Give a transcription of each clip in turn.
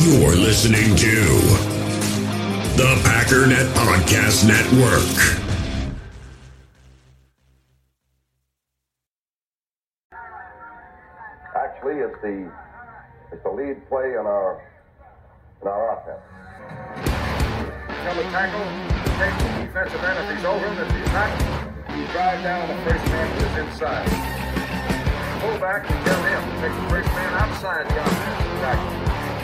You're listening to the Packernet Podcast Network. Actually, it's the it's the lead play in our in our offense. Tell the tackle, take the defensive end if he's over him. If he's not, you drive down the first man who is inside. Pull back and tell him take the first man outside the offensive tackle.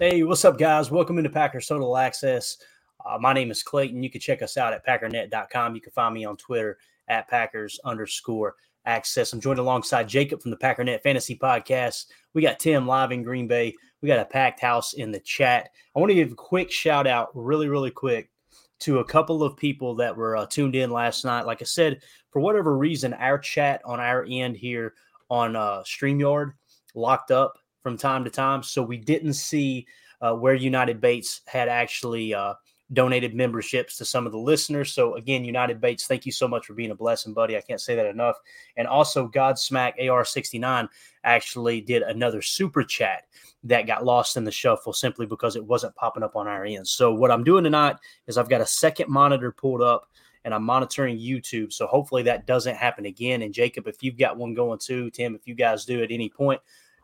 Hey, what's up, guys? Welcome into Packers Total Access. Uh, my name is Clayton. You can check us out at packernet.com. You can find me on Twitter at Packers underscore access. I'm joined alongside Jacob from the Packernet Fantasy Podcast. We got Tim live in Green Bay. We got a packed house in the chat. I want to give a quick shout out, really, really quick, to a couple of people that were uh, tuned in last night. Like I said, for whatever reason, our chat on our end here on uh, StreamYard locked up from time to time. So we didn't see uh, where United Bates had actually uh, donated memberships to some of the listeners. So again, United Bates, thank you so much for being a blessing, buddy. I can't say that enough. And also, Godsmack AR69 actually did another super chat that got lost in the shuffle simply because it wasn't popping up on our end. So what I'm doing tonight is I've got a second monitor pulled up and I'm monitoring YouTube. So hopefully that doesn't happen again. And Jacob, if you've got one going too, Tim, if you guys do at any point,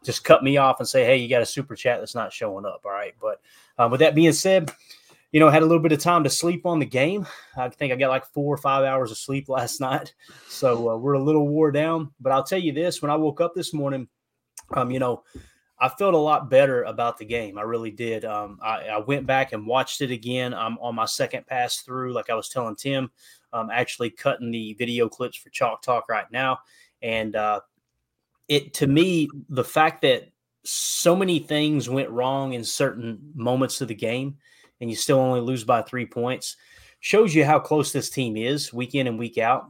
just cut me off and say, hey, you got a super chat that's not showing up. All right. But uh, with that being said, you know, had a little bit of time to sleep on the game. I think I got like four or five hours of sleep last night. So uh, we're a little wore down. But I'll tell you this when I woke up this morning, um, you know, I felt a lot better about the game. I really did. Um, I, I, went back and watched it again. I'm on my second pass through, like I was telling Tim, um, actually cutting the video clips for Chalk Talk right now. And uh, it to me, the fact that so many things went wrong in certain moments of the game, and you still only lose by three points, shows you how close this team is week in and week out.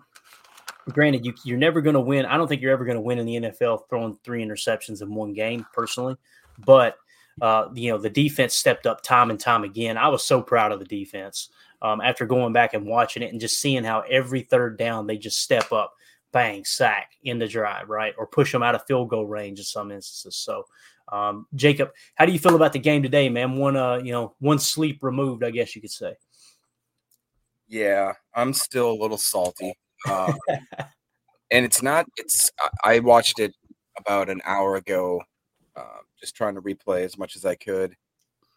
Granted, you, you're never going to win. I don't think you're ever going to win in the NFL throwing three interceptions in one game, personally. But uh, you know, the defense stepped up time and time again. I was so proud of the defense um, after going back and watching it and just seeing how every third down they just step up bang, sack in the drive, right? Or push them out of field goal range in some instances. So, um, Jacob, how do you feel about the game today, man? One, uh, you know, one sleep removed, I guess you could say. Yeah, I'm still a little salty, um, and it's not. It's I watched it about an hour ago, uh, just trying to replay as much as I could,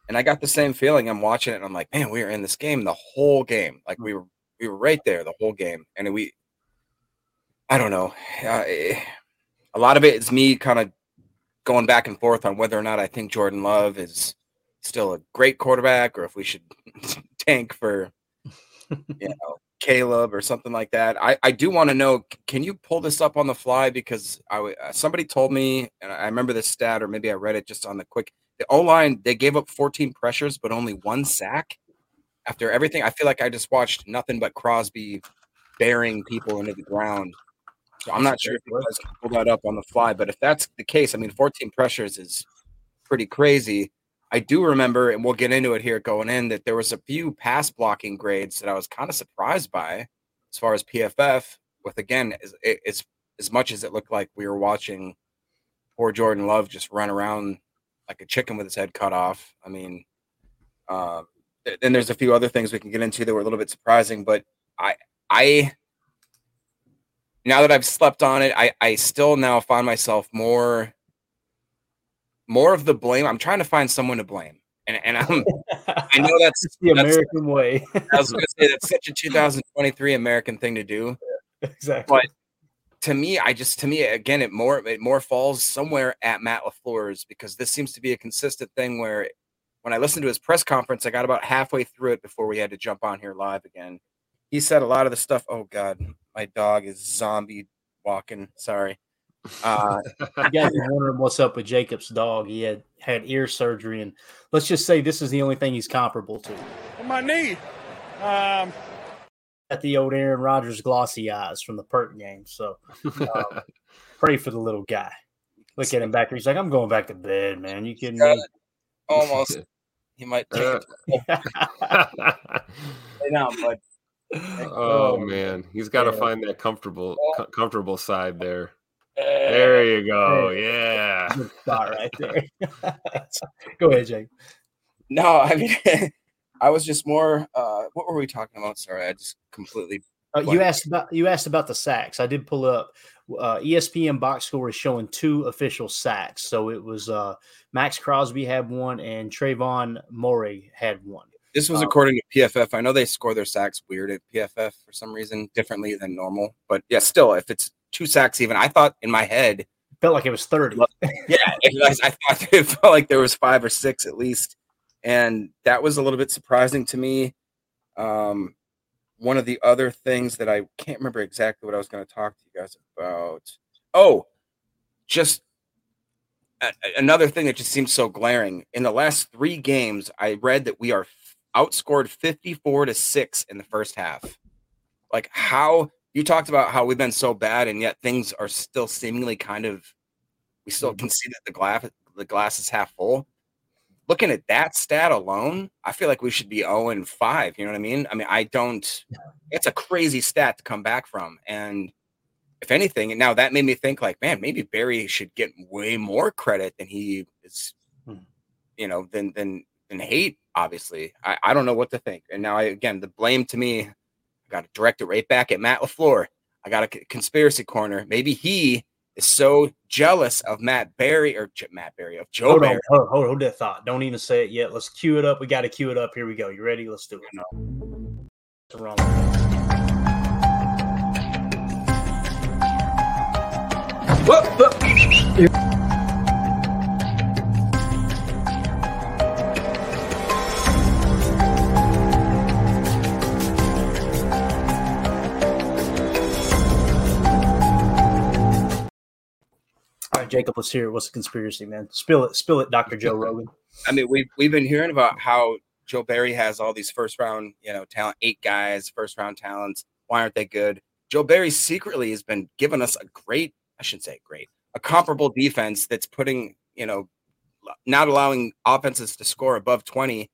and I got the same feeling. I'm watching it, and I'm like, man, we were in this game the whole game. Like we were, we were right there the whole game, and we I don't know. Uh, a lot of it is me kind of going back and forth on whether or not I think Jordan Love is still a great quarterback or if we should tank for, you know, Caleb or something like that. I, I do want to know can you pull this up on the fly? Because I, uh, somebody told me, and I remember this stat, or maybe I read it just on the quick. The O line, they gave up 14 pressures, but only one sack. After everything, I feel like I just watched nothing but Crosby burying people into the ground so I'm not sure if you guys can pull that up on the fly, but if that's the case, I mean, 14 pressures is pretty crazy. I do remember, and we'll get into it here going in, that there was a few pass blocking grades that I was kind of surprised by, as far as PFF. With again, it's as much as it looked like we were watching poor Jordan Love just run around like a chicken with his head cut off. I mean, uh, then there's a few other things we can get into that were a little bit surprising, but I I now that I've slept on it, I, I still now find myself more more of the blame. I'm trying to find someone to blame. And, and I'm I know that's the American way. I was gonna say that's such a 2023 American thing to do. Exactly. But to me, I just to me again it more it more falls somewhere at Matt LaFleur's because this seems to be a consistent thing where when I listened to his press conference, I got about halfway through it before we had to jump on here live again. He said a lot of the stuff. Oh God, my dog is zombie walking. Sorry. Uh, you guys are wondering what's up with Jacob's dog. He had had ear surgery, and let's just say this is the only thing he's comparable to. My knee. Um, at the old Aaron Rodgers glossy eyes from the Pert game. So um, pray for the little guy. Look at him back there. He's like, I'm going back to bed, man. You kidding me? Almost. He might take it. now, but oh man, he's got to find that comfortable, co- comfortable side there. There you go. Yeah. Spot right there. go ahead, Jake. No, I mean, I was just more. Uh, what were we talking about? Sorry, I just completely. Uh, you asked about you asked about the sacks. I did pull up. Uh, ESPN box score is showing two official sacks. So it was uh, Maxx Crosby had one and Trevon Moehrig had one. This was um, according to PFF. I know they score their sacks weird at PFF for some reason, differently than normal. But yeah, still, if it's two sacks, even I thought in my head felt like it was thirty. yeah, I thought it felt like there was five or six at least and that was a little bit surprising to me. Um, one of the other things that I can't remember exactly what I was going to talk to you guys about. Oh, just a- another thing that just seems so glaring. In the last three games, I read that we are outscored 54 to 6 in the first half. Like, how you talked about how we've been so bad, and yet things are still seemingly kind of, we still can see that the glass, the glass is half full looking at that stat alone, I feel like we should be 0 and 5. You know what I mean? I mean, I don't, it's a crazy stat to come back from. And if anything, and now that made me think, like, man, maybe Barry should get way more credit than he is, hmm. you know, than, than, than hate, obviously. I, I don't know what to think. And now, I, again, the blame to me, I got to direct it right back at Matt LaFleur. I got a conspiracy corner. Maybe he is so jealous of Matt Barry or Matt Barry of Joe hold Barry. On, hold, hold, hold that thought. Don't even say it yet. Let's cue it up. We got to cue it up. Here we go. You ready? Let's do it. No. Wrong. Whoop, whoop. Jacob, let's hear it. What's the conspiracy, man? Spill it, spill it, Dr. Joe Rogan. I mean, we've we've been hearing about how Joe Barry has all these first round, you know, talent, eight guys, first round talents. Why aren't they good? Joe Barry secretly has been giving us a great, I shouldn't say great, a comparable defense that's putting, you know, not allowing offenses to score above 20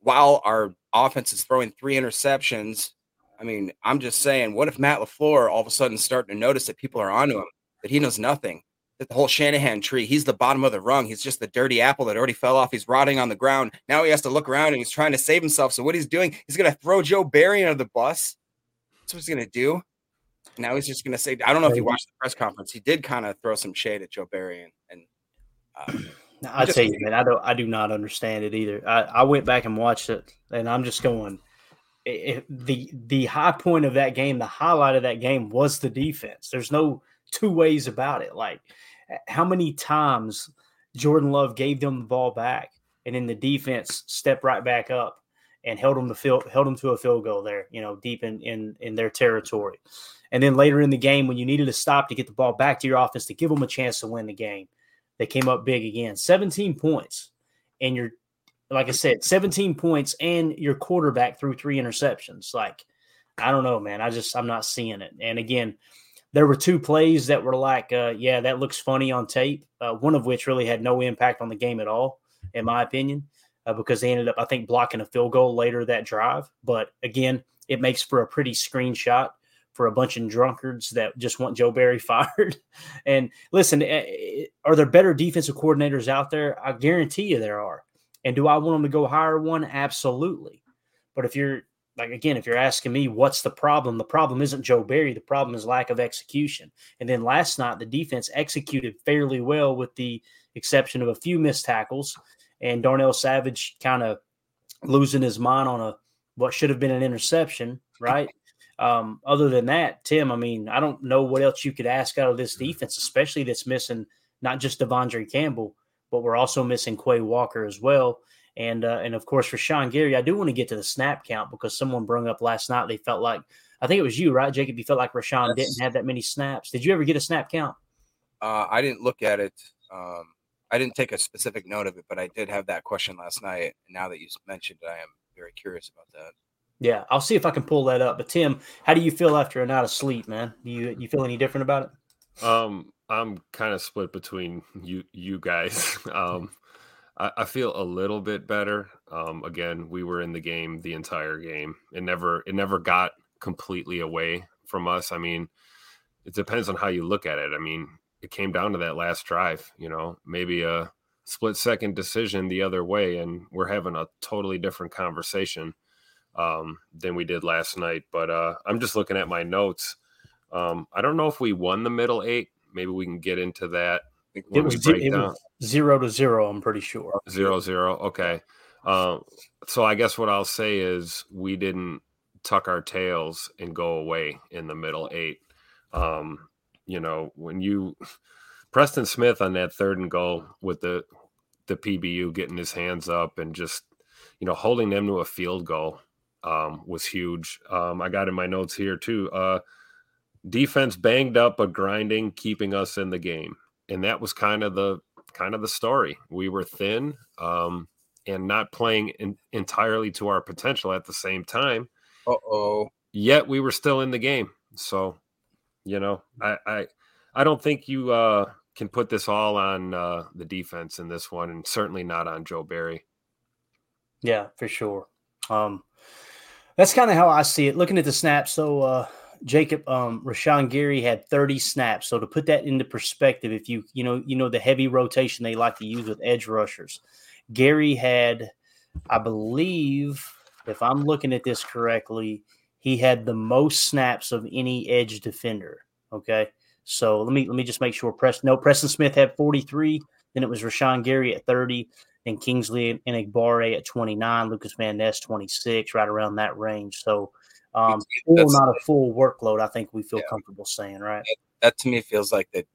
while our offense is throwing three interceptions. I mean, I'm just saying, what if Matt LaFleur all of a sudden starting to notice that people are onto him, that he knows nothing? The whole Shanahan tree. He's the bottom of the rung. He's just the dirty apple that already fell off. He's rotting on the ground. Now he has to look around and he's trying to save himself. So what he's doing, he's going to throw Joe Barry under the bus. That's what he's going to do. Now he's just going to say, I don't know if you watched the press conference. He did kind of throw some shade at Joe Barry and, and uh, I tell you, man, I don't, I do not understand it either. I, I went back and watched it, and I'm just going. It, the the high point of that game, the highlight of that game was the defense. There's no two ways about it. Like how many times Jordan Love gave them the ball back, and then the defense stepped right back up and held them to field, held them to a field goal there, you know, deep in in in their territory. And then later in the game, when you needed to stop to get the ball back to your offense to give them a chance to win the game, they came up big again. 17 points, and you're like I said, 17 points, and your quarterback threw three interceptions. Like, I don't know, man. I just I'm not seeing it. And again, there were two plays that were like, uh, yeah, that looks funny on tape. Uh, one of which really had no impact on the game at all, in my opinion, uh, because they ended up, I think, blocking a field goal later that drive. But again, it makes for a pretty screenshot for a bunch of drunkards that just want Joe Barry fired. and listen, eh, eh, are there better defensive coordinators out there? I guarantee you there are. And do I want them to go hire one? Absolutely. But if you're like again, if you're asking me what's the problem, the problem isn't Joe Barry. The problem is lack of execution. And then last night, the defense executed fairly well, with the exception of a few missed tackles, and Darnell Savage kind of losing his mind on a what should have been an interception, right? Um, other than that, Tim, I mean, I don't know what else you could ask out of this defense, especially that's missing not just De'Vondre Campbell, but we're also missing Quay Walker as well. And uh, and of course, Rashan Gary, I do want to get to the snap count because someone brought up last night they felt like I think it was you, right, Jacob? You felt like Rashan yes. didn't have that many snaps. Did you ever get a snap count? Uh, I didn't look at it. Um, I didn't take a specific note of it, but I did have that question last night. And now that you mentioned it, I am very curious about that. Yeah, I'll see if I can pull that up. But Tim, how do you feel after a night of sleep, man? Do you you feel any different about it? Um, I'm kind of split between you you guys. um, I, I, feel a little bit better. Um, again, we were in the game the entire game. It never it never got completely away from us. I mean, it depends on how you look at it. I mean, it came down to that last drive. You know, maybe a split second decision the other way, and we're having a totally different conversation um, than we did last night. But uh, I'm just looking at my notes. Um, I don't know if we won the middle eight. Maybe we can get into that. It was, it was, zero to zero. I'm pretty sure. Zero zero. Okay. Uh, so I guess what I'll say is we didn't tuck our tails and go away in the middle eight. Um, you know, when you Preston Smith on that third and goal with the the PBU getting his hands up and just you know holding them to a field goal um, was huge. Um, I got in my notes here too. Uh, defense banged up but grinding, keeping us in the game, and that was kind of the kind of the story. We were thin um, and not playing in, entirely to our potential at the same time. Uh oh. Yet we were still in the game. So, you know, I I, I don't think you uh, can put this all on uh, the defense in this one, and certainly not on Joe Barry. Yeah, for sure. Um, that's kind of how I see it. Looking at the snaps, so uh, Jacob um, Rashan Gary had 30 snaps. So to put that into perspective, if you you know you know the heavy rotation they like to use with edge rushers, Gary had, I believe, if I'm looking at this correctly, he had the most snaps of any edge defender. Okay, so let me let me just make sure. Preston no Preston Smith had 43. Then it was Rashan Gary at 30 and Kingsley Enagbare at 29, Lucas Van Ness 26, right around that range. So, um, still not a full workload. I think we feel yeah. comfortable saying, right? That, that, to me feels like that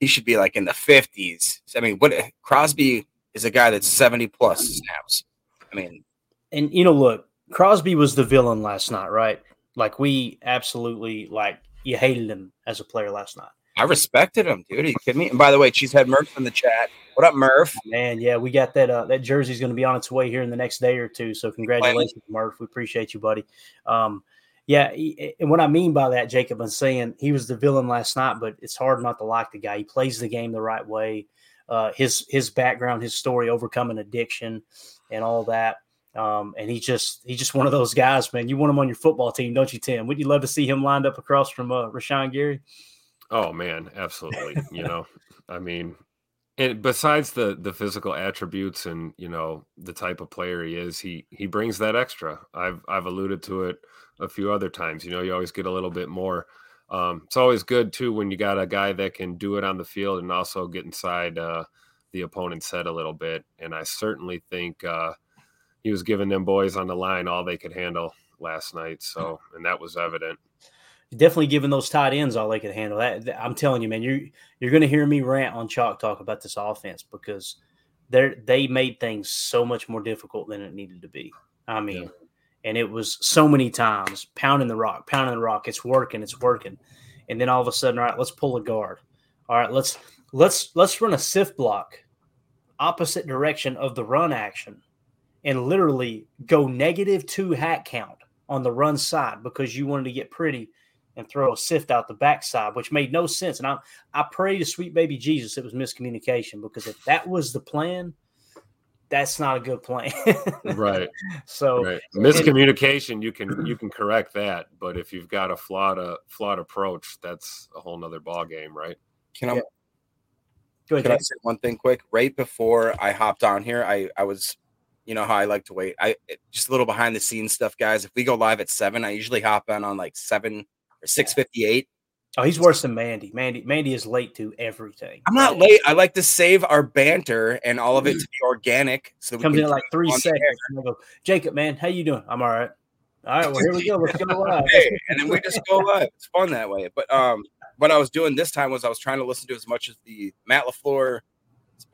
he should be like in the 50s. I mean, what Crosby is a guy that's 70 plus snaps. I mean, and you know, look, Crosby was the villain last night, right? Like we absolutely like you hated him as a player last night. I respected him, dude. Are you kidding me? And by the way, Cheesehead Murph in the chat. What up, Murph? Man, yeah, we got that. Uh, that jersey's going to be on its way here in the next day or two. So congratulations, Murph. We appreciate you, buddy. Um, yeah, and what I mean by that, Jacob, I'm saying he was the villain last night, but it's hard not to like the guy. He plays the game the right way. Uh, his his background, his story, overcoming addiction, and all that. Um, and he just he's just one of those guys, man. You want him on your football team, don't you, Tim? Would you love to see him lined up across from uh, Rashan Gary? Oh man, absolutely. you know, I mean, and besides the the physical attributes and you know the type of player he is, he he brings that extra. I've I've alluded to it a few other times. You know, you always get a little bit more. Um, it's always good too when you got a guy that can do it on the field and also get inside uh, the opponent's head a little bit. And I certainly think uh, he was giving them boys on the line all they could handle last night. So, and that was evident definitely giving those tight ends all they could handle. That I'm telling you, man, you you're going to hear me rant on chalk talk about this offense because they they made things so much more difficult than it needed to be. I mean, yeah. and it was so many times pounding the rock, pounding the rock. It's working, it's working, and then all of a sudden, all right, let's pull a guard. All right, let's let's let's run a sift block opposite direction of the run action and literally go negative two hat count on the run side because you wanted to get pretty and throw a sift out the backside, which made no sense. And I, I pray to sweet baby Jesus it was miscommunication because if that was the plan, that's not a good plan. right. So right. miscommunication, you can you can correct that, but if you've got a flawed a flawed approach, that's a whole nother ball game, right? Can I yeah. Go ahead, can I say one thing quick? Right before I hopped on here, I I was you know how I like to wait. I just a little behind the scenes stuff, guys. If we go live at seven, I usually hop on on like seven or 658. Oh, he's worse than Mandy. Mandy, Mandy is late to everything. I'm not late. I like to save our banter and all of it to be organic. So we comes in like three seconds. And I go, Jacob, man, how you doing? I'm all right. All right, well here we go. Let's go live. hey, and then we just go live. It's fun that way. But um, what I was doing this time was I was trying to listen to as much as the Matt LaFleur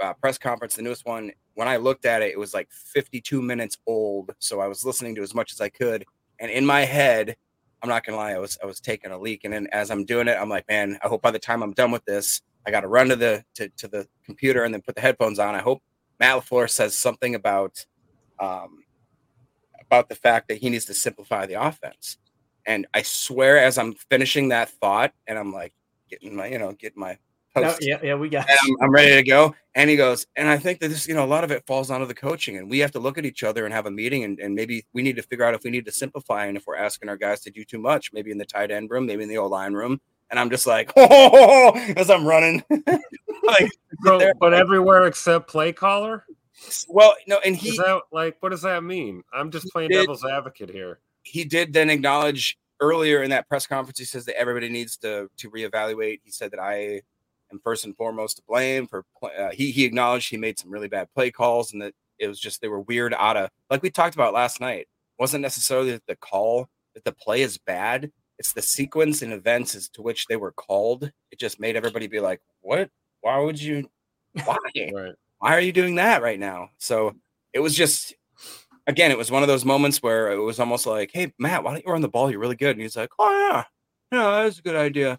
uh, press conference, the newest one. When I looked at it, it was like 52 minutes old. So I was listening to as much as I could. And in my head, I'm not gonna lie, I was I was taking a leak, and then as I'm doing it, I'm like, man, I hope by the time I'm done with this, I got to run to the to, to the computer and then put the headphones on. I hope Matt LaFleur says something about um, about the fact that he needs to simplify the offense. And I swear, as I'm finishing that thought, and I'm like getting my, you know, getting my no, yeah, yeah, we got. I'm, I'm, ready to go. And he goes, and I think that this, you know, a lot of it falls onto the coaching, and we have to look at each other and have a meeting, and, and maybe we need to figure out if we need to simplify, and if we're asking our guys to do too much, maybe in the tight end room, maybe in the O line room. And I'm just like, oh, as I'm running, like, so, but everywhere except play caller. Well, no, and he is that like, what does that mean? I'm just playing did, devil's advocate here. He did then acknowledge earlier in that press conference. He says that everybody needs to to reevaluate. He said that I am first and foremost to blame for. Uh, he he acknowledged he made some really bad play calls and that it was just they were weird out of like we talked about last night. It wasn't necessarily that the call that the play is bad. It's the sequence and events as to which they were called. It just made everybody be like, "What? Why would you? Why? right. Why are you doing that right now?" So it was just again, it was one of those moments where it was almost like, "Hey, Matt, why don't you run the ball? You're really good." And he's like, "Oh yeah, yeah, that's a good idea."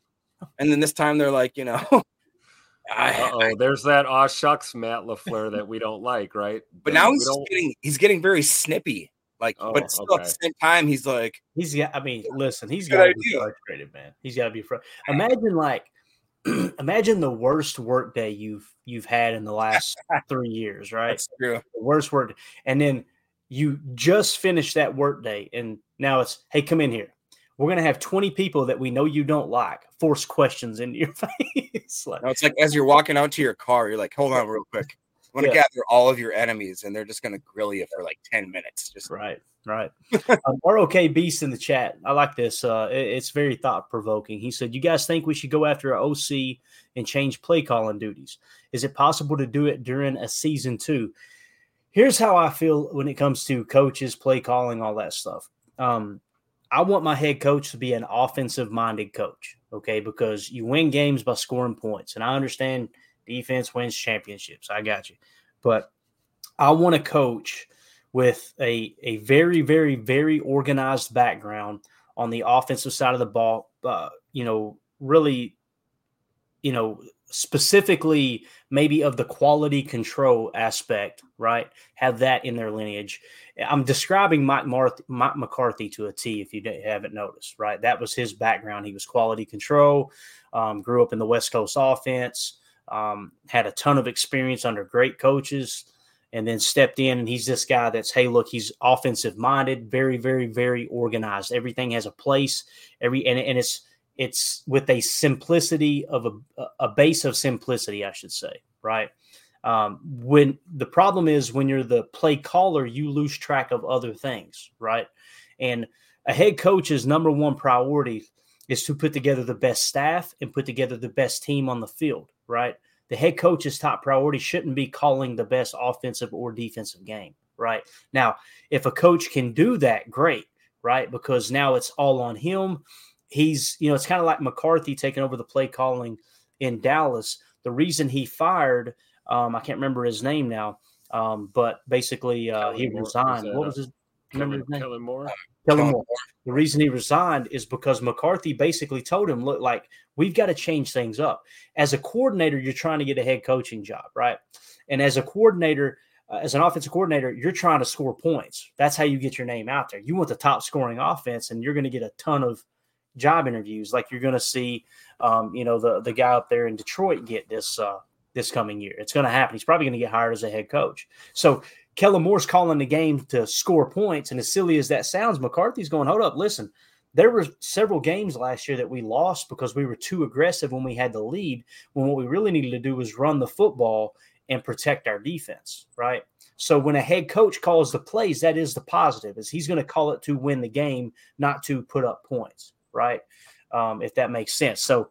And then this time they're like, you know, oh, there's that aw shucks Matt LaFleur that we don't like, right? But now he's getting he's getting very snippy. Like, oh, but still okay. at the same time, he's like he's got. I mean, listen, he's got to be frustrated, man. He's got to be frustrated. Imagine like, imagine the worst work day you've you've had in the last three years, right? That's true. The worst work, and then you just finished that work day, and now it's hey, come in here we're going to have 20 people that we know you don't like force questions into your face. like, no, it's like as you're walking out to your car, you're like, hold on real quick. I want to yeah. gather all of your enemies and they're just going to grill you for like 10 minutes. Just right, right. um, ROK Beast in the chat. I like this. Uh, it, it's very thought provoking. He said, You guys think we should go after an OC and change play calling duties? Is it possible to do it during a season two? Here's how I feel when it comes to coaches, play calling, all that stuff. Um, I want my head coach to be an offensive minded coach, okay? Because you win games by scoring points. And I understand defense wins championships. I got you. But I want a coach with a, a very, very, very organized background on the offensive side of the ball, uh, you know, really, you know, specifically maybe of the quality control aspect, right? Have that in their lineage. I'm describing Mike, Marth- Mike McCarthy to a T if you haven't noticed, right? That was his background. He was quality control, um, grew up in the West Coast offense, um, had a ton of experience under great coaches, and then stepped in. And he's this guy that's, hey, look, he's offensive minded, very, very, very organized. Everything has a place. Every and, and it's it's with a simplicity of a, a base of simplicity, I should say, right? Um, when the problem is when you're the play caller, you lose track of other things, right? And a head coach's number one priority is to put together the best staff and put together the best team on the field, right? The head coach's top priority shouldn't be calling the best offensive or defensive game, right? Now, if a coach can do that, great, right? Because now it's all on him. He's, you know, it's kind of like McCarthy taking over the play calling in Dallas. The reason he fired um, I can't remember his name now, um, but basically uh, he resigned. Was what was his? Remember his name? Kellen Moore. Kellen Moore. The reason he resigned is because McCarthy basically told him, "Look, like we've got to change things up. As a coordinator, you're trying to get a head coaching job, right? And as a coordinator." Uh, as an offensive coordinator, you're trying to score points. That's how you get your name out there. You want the top scoring offense, and you're going to get a ton of job interviews, like you're going to see, um, you know, the the guy up there in Detroit get this uh, this coming year. It's going to happen. He's probably going to get hired as a head coach. So Kellen Moore's calling the game to score points. And as silly as that sounds, McCarthy's going, hold up, listen, there were several games last year that we lost because we were too aggressive when we had the lead, when what we really needed to do was run the football and protect our defense, right? So when a head coach calls the plays, that is the positive, is he's going to call it to win the game, not to put up points, right? Um, if that makes sense. So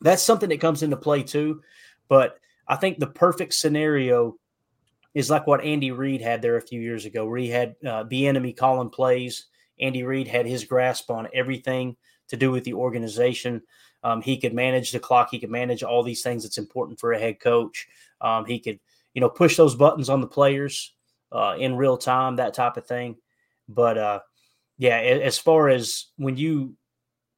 that's something that comes into play too. But I think the perfect scenario is like what Andy Reid had there a few years ago, where he had uh, Bieniemy calling plays. Andy Reid had his grasp on everything to do with the organization. Um, he could manage the clock. He could manage all these things that's important for a head coach. Um, he could, you know, push those buttons on the players uh, in real time, that type of thing. But uh, yeah, as far as when you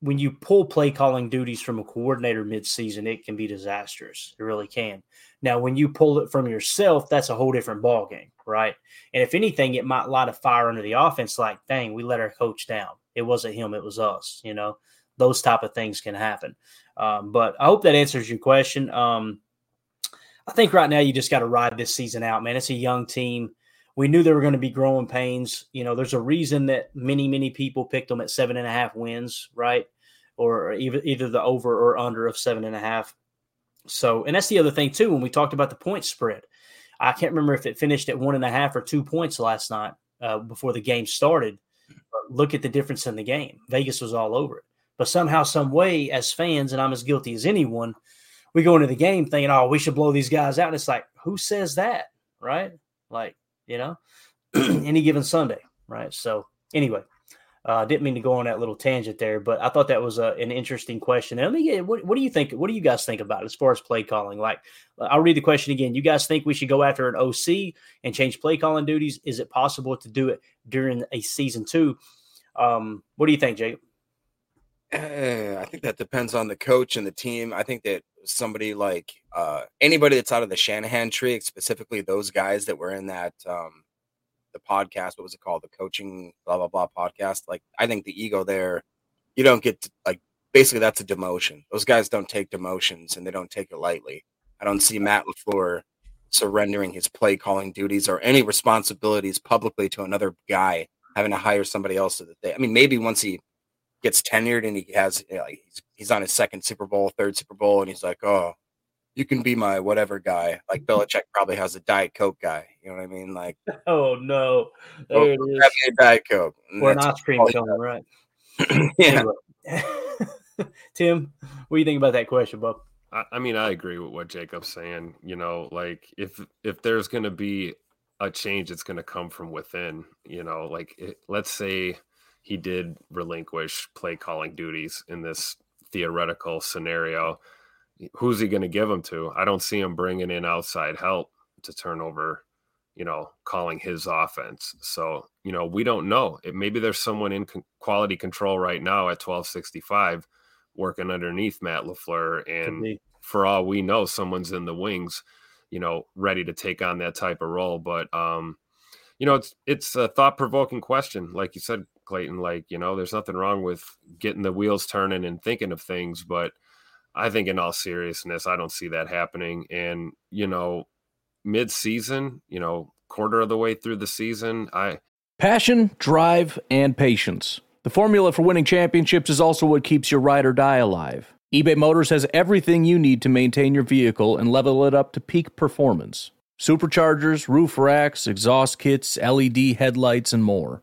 when you pull play calling duties from a coordinator midseason, it can be disastrous. It really can. Now, when you pull it from yourself, that's a whole different ballgame, right? And if anything, it might light a fire under the offense. Like, dang, we let our coach down. It wasn't him; it was us. You know, those type of things can happen. Um, but I hope that answers your question. Um, I think right now you just got to ride this season out, man. It's a young team. We knew there were going to be growing pains. You know, there's a reason that many, many people picked them at seven and a half wins, right? Or either either the over or under of seven and a half. So, and that's the other thing too. When we talked about the point spread, I can't remember if it finished at one and a half or two points last night uh, before the game started. But look at the difference in the game. Vegas was all over it. But somehow, some way, as fans, and I'm as guilty as anyone, we go into the game thinking, "Oh, we should blow these guys out." And it's like, who says that, right? Like, you know, any given Sunday, right? So, anyway, uh, didn't mean to go on that little tangent there, but I thought that was a, an interesting question. And let me get what, what do you think? What do you guys think about as far as play calling? Like, I'll read the question again. You guys think we should go after an OC and change play calling duties? Is it possible to do it during a season two? Um, what do you think, Jake? Uh, I think that depends on the coach and the team. I think that somebody like uh, anybody that's out of the Shanahan tree, specifically those guys that were in that um, the podcast. What was it called? The coaching blah blah blah podcast. Like I think the ego there, you don't get to, like basically that's a demotion. Those guys don't take demotions and they don't take it lightly. I don't see Matt LaFleur surrendering his play calling duties or any responsibilities publicly to another guy having to hire somebody else so that they. I mean, maybe once he gets tenured and he has you know, like he's, he's on his second Super Bowl, third Super Bowl, and he's like, oh, you can be my whatever guy. Like Belichick probably has a Diet Coke guy. You know what I mean? Like, oh no, there oh, it is. A Diet Coke or an ice cream cone, right? yeah. Tim, what do you think about that question, Bob? I, I mean, I agree with what Jacob's saying. You know, like if if there's going to be a change, it's going to come from within. You know, like it, let's say he did relinquish play calling duties in this theoretical scenario who's he going to give them to? I don't see him bringing in outside help to turn over, you know, calling his offense. So, you know, we don't know. It, maybe there's someone in con- quality control right now at 1265 working underneath Matt LaFleur. And for all we know, someone's in the wings, you know, ready to take on that type of role. But, um, you know, it's it's a thought provoking question, like you said, Clayton. Like you know, there's nothing wrong with getting the wheels turning and thinking of things, but I think in all seriousness, I don't see that happening. And, you know, mid season, you know, quarter of the way through the season, I passion, drive, and patience. The formula for winning championships is also what keeps your ride or die alive. eBay Motors has everything you need to maintain your vehicle and level it up to peak performance. Superchargers, roof racks, exhaust kits, LED headlights, and more.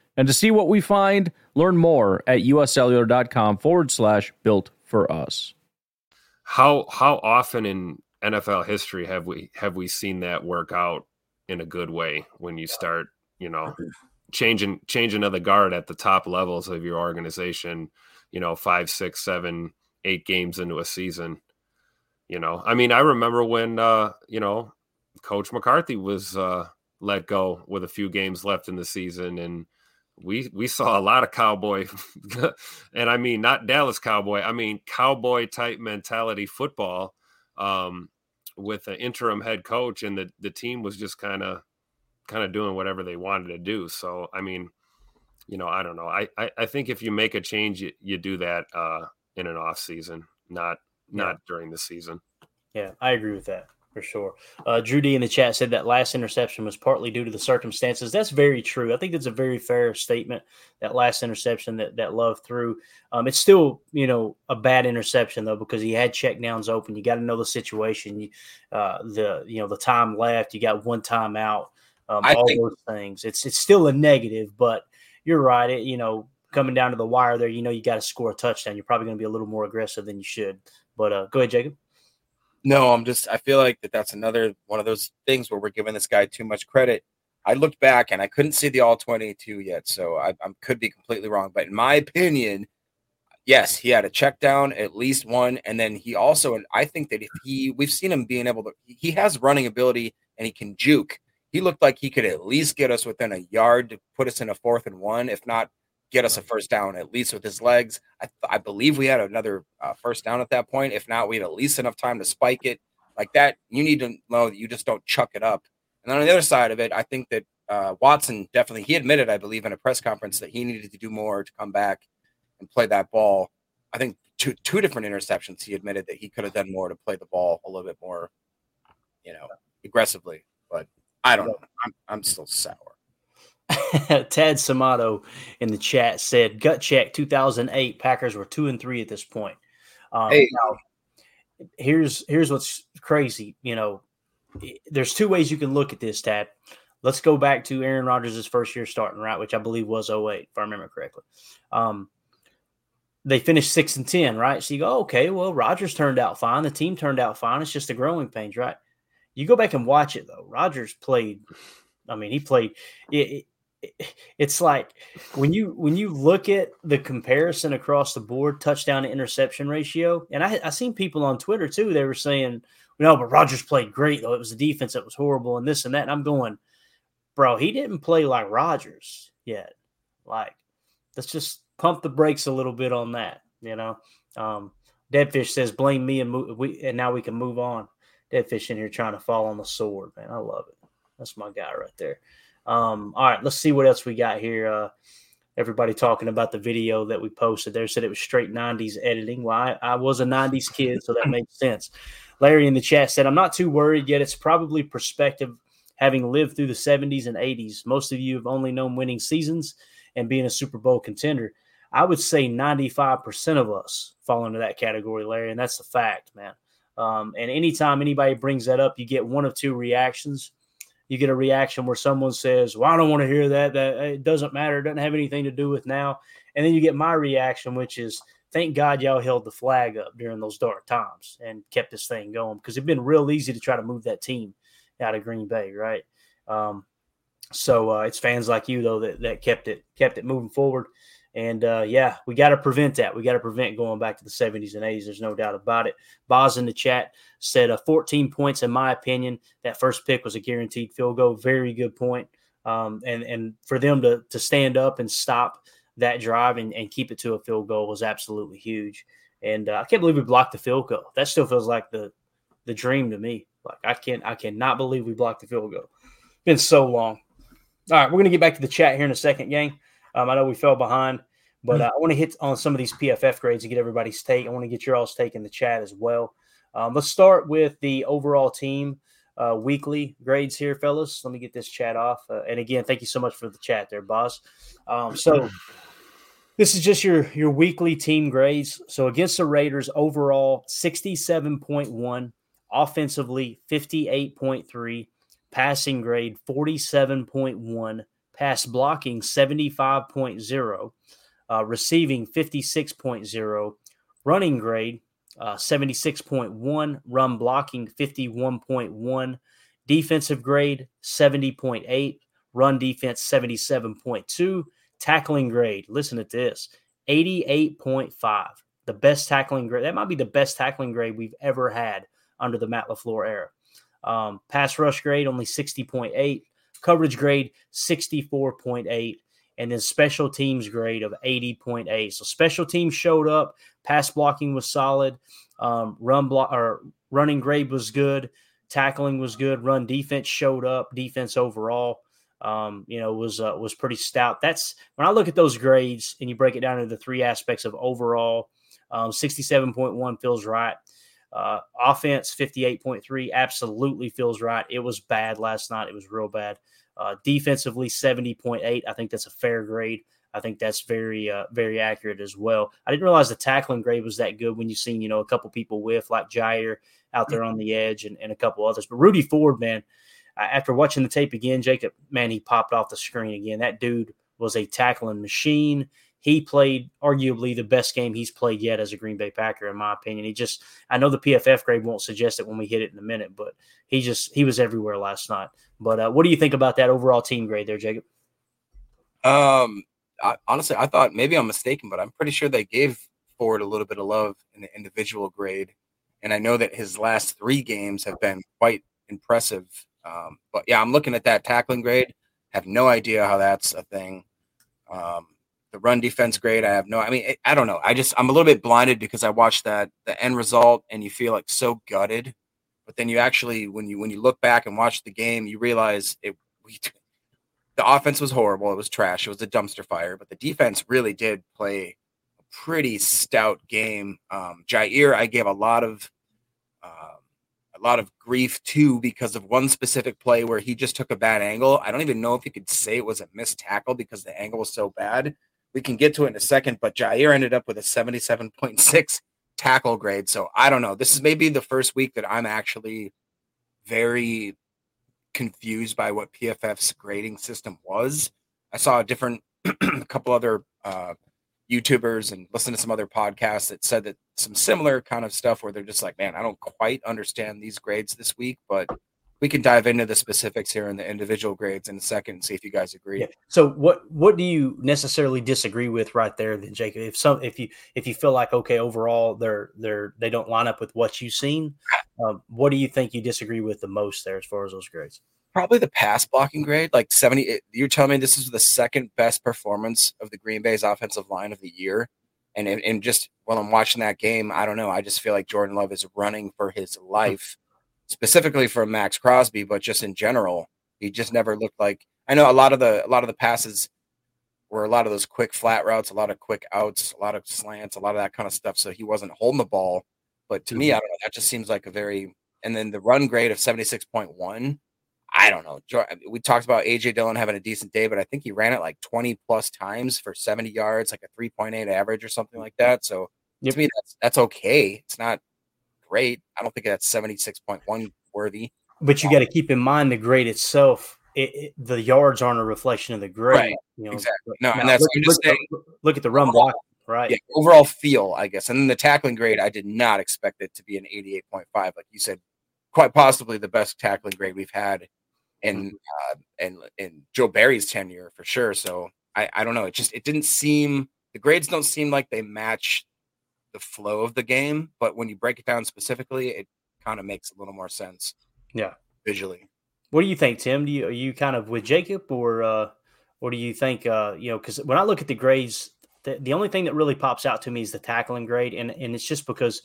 And to see what we find, learn more at uscellular.com forward slash built for us. How how often in NFL history have we have we seen that work out in a good way when you start, you know, changing changing of the guard at the top levels of your organization, you know, five, six, seven, eight games into a season. You know, I mean, I remember when uh, you know, Coach McCarthy was uh let go with a few games left in the season and we we saw a lot of cowboy and i mean not dallas cowboy i mean cowboy type mentality football um, with an interim head coach and the the team was just kind of kind of doing whatever they wanted to do. So i mean you know i don't know i i, I think if you make a change you, you do that uh in an off season not not yeah. during the season. Yeah i agree with that for sure. Uh, Drew D in the chat said that last interception was partly due to the circumstances. That's very true. I think that's a very fair statement. That last interception that that Love threw, um, it's still you know a bad interception though because he had check downs open. You got to know the situation. You, uh, the you know the time left. You got one time out. Um, all think- those things. It's it's still a negative, but you're right. It, you know coming down to the wire there, you know you got to score a touchdown. You're probably going to be a little more aggressive than you should. But uh, go ahead, Jacob. No, I'm just. I feel like that. That's another one of those things where we're giving this guy too much credit. I looked back and I couldn't see the all 22 yet, so I, I could be completely wrong. But in my opinion, yes, he had a check down, at least one, and then he also. And I think that if he, we've seen him being able to. He has running ability and he can juke. He looked like he could at least get us within a yard to put us in a fourth and one, if not get us a first down at least with his legs. I, I believe we had another uh, first down at that point. If not, we had at least enough time to spike it like that. You need to know that you just don't chuck it up. And then on the other side of it, I think that uh, Watson definitely he admitted, I believe, in a press conference that he needed to do more to come back and play that ball. I think two two different interceptions. He admitted that he could have done more to play the ball a little bit more, you know, aggressively. But I don't know. I'm I'm still sour. Tad Samato in the chat said, "Gut check 2008 Packers were two and three at this point." Um, hey. Now, here's here's what's crazy. You know, there's two ways you can look at this. Tad, let's go back to Aaron Rodgers' first year starting right, which I believe was 08, if I remember correctly. Um, they finished six and ten, right? So you go, okay, well, Rodgers turned out fine. The team turned out fine. It's just the growing pains, right? You go back and watch it though. Rodgers played. I mean, he played. It, it's like when you when you look at the comparison across the board touchdown to interception ratio and i i seen people on twitter too they were saying no but Rodgers played great though. It was the defense that was horrible and this and that and i'm going bro he didn't play like Rodgers yet. Like let's just pump the brakes a little bit on that you know? Um deadfish says blame me and move we and now we can move on. Deadfish in here trying to fall on the sword man. I love it. That's my guy right there um, all right, let's see what else we got here. Uh, everybody talking about the video that we posted there said it was straight 90s editing. Well, I, I was a 90s kid, so that makes sense. Larry in the chat said, I'm not too worried yet. It's probably perspective having lived through the 70s and 80s. Most of you have only known winning seasons and being a Super Bowl contender. I would say 95% of us fall into that category, Larry, and that's the fact, man. Um, and anytime anybody brings that up, you get one of two reactions you get a reaction where someone says, "Well, I don't want to hear that. That it doesn't matter. It doesn't have anything to do with now." And then you get my reaction, which is, "Thank God y'all held the flag up during those dark times and kept this thing going because it'd been real easy to try to move that team out of Green Bay, right?" Um, so uh, it's fans like you though that that kept it kept it moving forward. And uh, yeah, we got to prevent that. We got to prevent going back to the 70s and 80s. There's no doubt about it. Boz in the chat said uh, 14 points, in my opinion. That first pick was a guaranteed field goal. Very good point. Um, and and for them to to stand up and stop that drive and, and keep it to a field goal was absolutely huge. And uh, I can't believe we blocked the field goal. That still feels like the the dream to me. Like I can't I cannot believe we blocked the field goal. Been so long. All right, we're gonna get back to the chat here in a second, gang. Um, I know we fell behind, but mm. uh, I want to hit on some of these PFF grades to get everybody's take. I want to get your all's take in the chat as well. Um, let's start with the overall team uh, weekly grades here, fellas. Let me get this chat off. Uh, and again, thank you so much for the chat there, boss. Um, so this is just your your weekly team grades. So against the Raiders, overall sixty seven point one. offensively 58.3, passing grade 47.1, pass blocking 75.0, uh, receiving 56.0, running grade uh, 76.1, run blocking 51.1, defensive grade 70.8, run defense 77.2, tackling grade, listen to this, 88.5. The best tackling grade. That might be the best tackling grade we've ever had under the Matt LaFleur era. Um, pass rush grade only 60.8, coverage grade 64.8, and then special teams grade of 80.8. So special teams showed up, pass blocking was solid, um, run block or running grade was good, tackling was good, run defense showed up, defense overall. Um, you know, was uh, was pretty stout. That's when I look at those grades and you break it down into the three aspects of overall. Um, 67.1 feels right. Uh, offense 58.3 absolutely feels right. It was bad last night. It was real bad. Uh, defensively 70.8. I think that's a fair grade. I think that's very, uh, very accurate as well. I didn't realize the tackling grade was that good when you've seen, you know, a couple people with like Jaire out there on the edge and, and a couple others. But Rudy Ford, man, after watching the tape again, Jacob, man, he popped off the screen again. That dude was a tackling machine he played arguably the best game he's played yet as a Green Bay Packer, in my opinion. He just, I know the PFF grade won't suggest it when we hit it in a minute, but he just, he was everywhere last night. But uh, what do you think about that overall team grade there, Jacob? Um, I, honestly, I thought maybe I'm mistaken, but I'm pretty sure they gave Ford a little bit of love in the individual grade. And I know that his last three games have been quite impressive. Um, but yeah, I'm looking at that tackling grade. Have no idea how that's a thing. Um, run defense great. I have no, I mean, I don't know. I just, I'm a little bit blinded because I watched that, the end result, and you feel like so gutted. But then you actually, when you, when you look back and watch the game, you realize it, we, the offense was horrible. It was trash. It was a dumpster fire, but the defense really did play a pretty stout game. Um, Jaire, I gave a lot of, uh, a lot of grief too because of one specific play where he just took a bad angle. I don't even know if you could say it was a missed tackle because the angle was so bad. We can get to it in a second, but Jaire ended up with a 77.6 tackle grade. So I don't know. This is maybe the first week that I'm actually very confused by what PFF's grading system was. I saw a different, a couple other uh, YouTubers and listened to some other podcasts that said that some similar kind of stuff where they're just like, man, I don't quite understand these grades this week, but we can dive into the specifics here in the individual grades in a second and see if you guys agree. Yeah. So what what do you necessarily disagree with right there then Jacob? If some if you if you feel like okay overall they're they're they don't line up with what you've seen, um, what do you think you disagree with the most there as far as those grades? Probably the pass blocking grade, like 70 you're telling me this is the second best performance of the Green Bay's offensive line of the year. And and just while I'm watching that game, I don't know, I just feel like Jordan Love is running for his life specifically from Maxx Crosby, but just in general, he just never looked like. I know a lot of the a lot of the passes were a lot of those quick flat routes, a lot of quick outs, a lot of slants, a lot of that kind of stuff. So he wasn't holding the ball. But to mm-hmm. me, I don't know. That just seems like a very and then the run grade of seventy six point one. I don't know. We talked about AJ Dillon having a decent day, but I think he ran it like 20 plus times for 70 yards, like a 3.8 average or something like that. So yep. to me, that's that's okay. It's not great. I don't think that's 76.1 worthy. But you got to keep in mind the grade itself. It, it, the yards aren't a reflection of the grade. Right. You know, exactly. No, and that's look, look, look, at the run block. Right. Yeah, overall feel, I guess. And then the tackling grade, I did not expect it to be an 88.5. Like you said, quite possibly the best tackling grade we've had in mm-hmm. uh, in in Joe Barry's tenure for sure. So I, I don't know. It just it didn't seem the grades don't seem like they match the flow of the game, but when you break it down specifically, it kind of makes a little more sense. Yeah, visually. What do you think, Tim? Do you are you kind of with Jacob, or uh, or do you think uh, you know? Because when I look at the grades, the, the only thing that really pops out to me is the tackling grade, and and it's just because,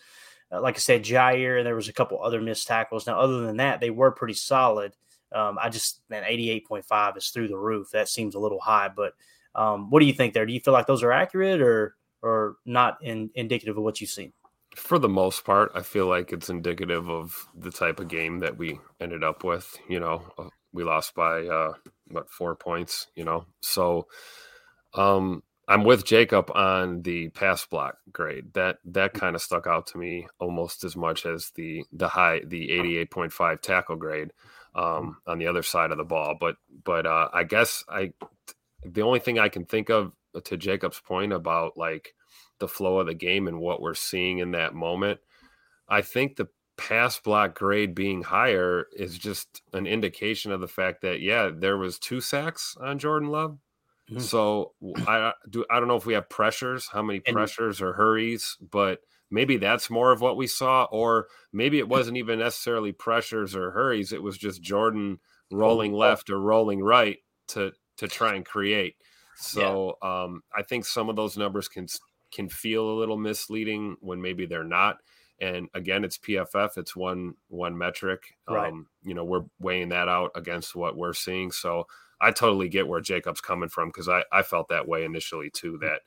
uh, like I said, Jaire, and there was a couple other missed tackles. Now, other than that, they were pretty solid. Um, I just man, eighty eight point five is through the roof. That seems a little high, but um, what do you think there? Do you feel like those are accurate, or or not in, indicative of what you've seen? For the most part, I feel like it's indicative of the type of game that we ended up with. You know, uh, we lost by uh, what four points. You know, so um, I'm with Jacob on the pass block grade. That that kind of stuck out to me almost as much as the the high the 88.5 tackle grade um, on the other side of the ball. But but uh, I guess I the only thing I can think of to Jacob's point about like the flow of the game and what we're seeing in that moment, I think the pass block grade being higher is just an indication of the fact that yeah, there was two sacks on Jordan Love. Mm-hmm. So I do I don't know if we have pressures, how many pressures or hurries, but maybe that's more of what we saw or maybe it wasn't even necessarily pressures or hurries, it was just Jordan rolling left or rolling right to to try and create. So yeah. um, I think some of those numbers can can feel a little misleading when maybe they're not. And again, it's PFF; it's one one metric. Right. Um, you know, we're weighing that out against what we're seeing. So I totally get where Jacob's coming from because I I felt that way initially too. Mm. That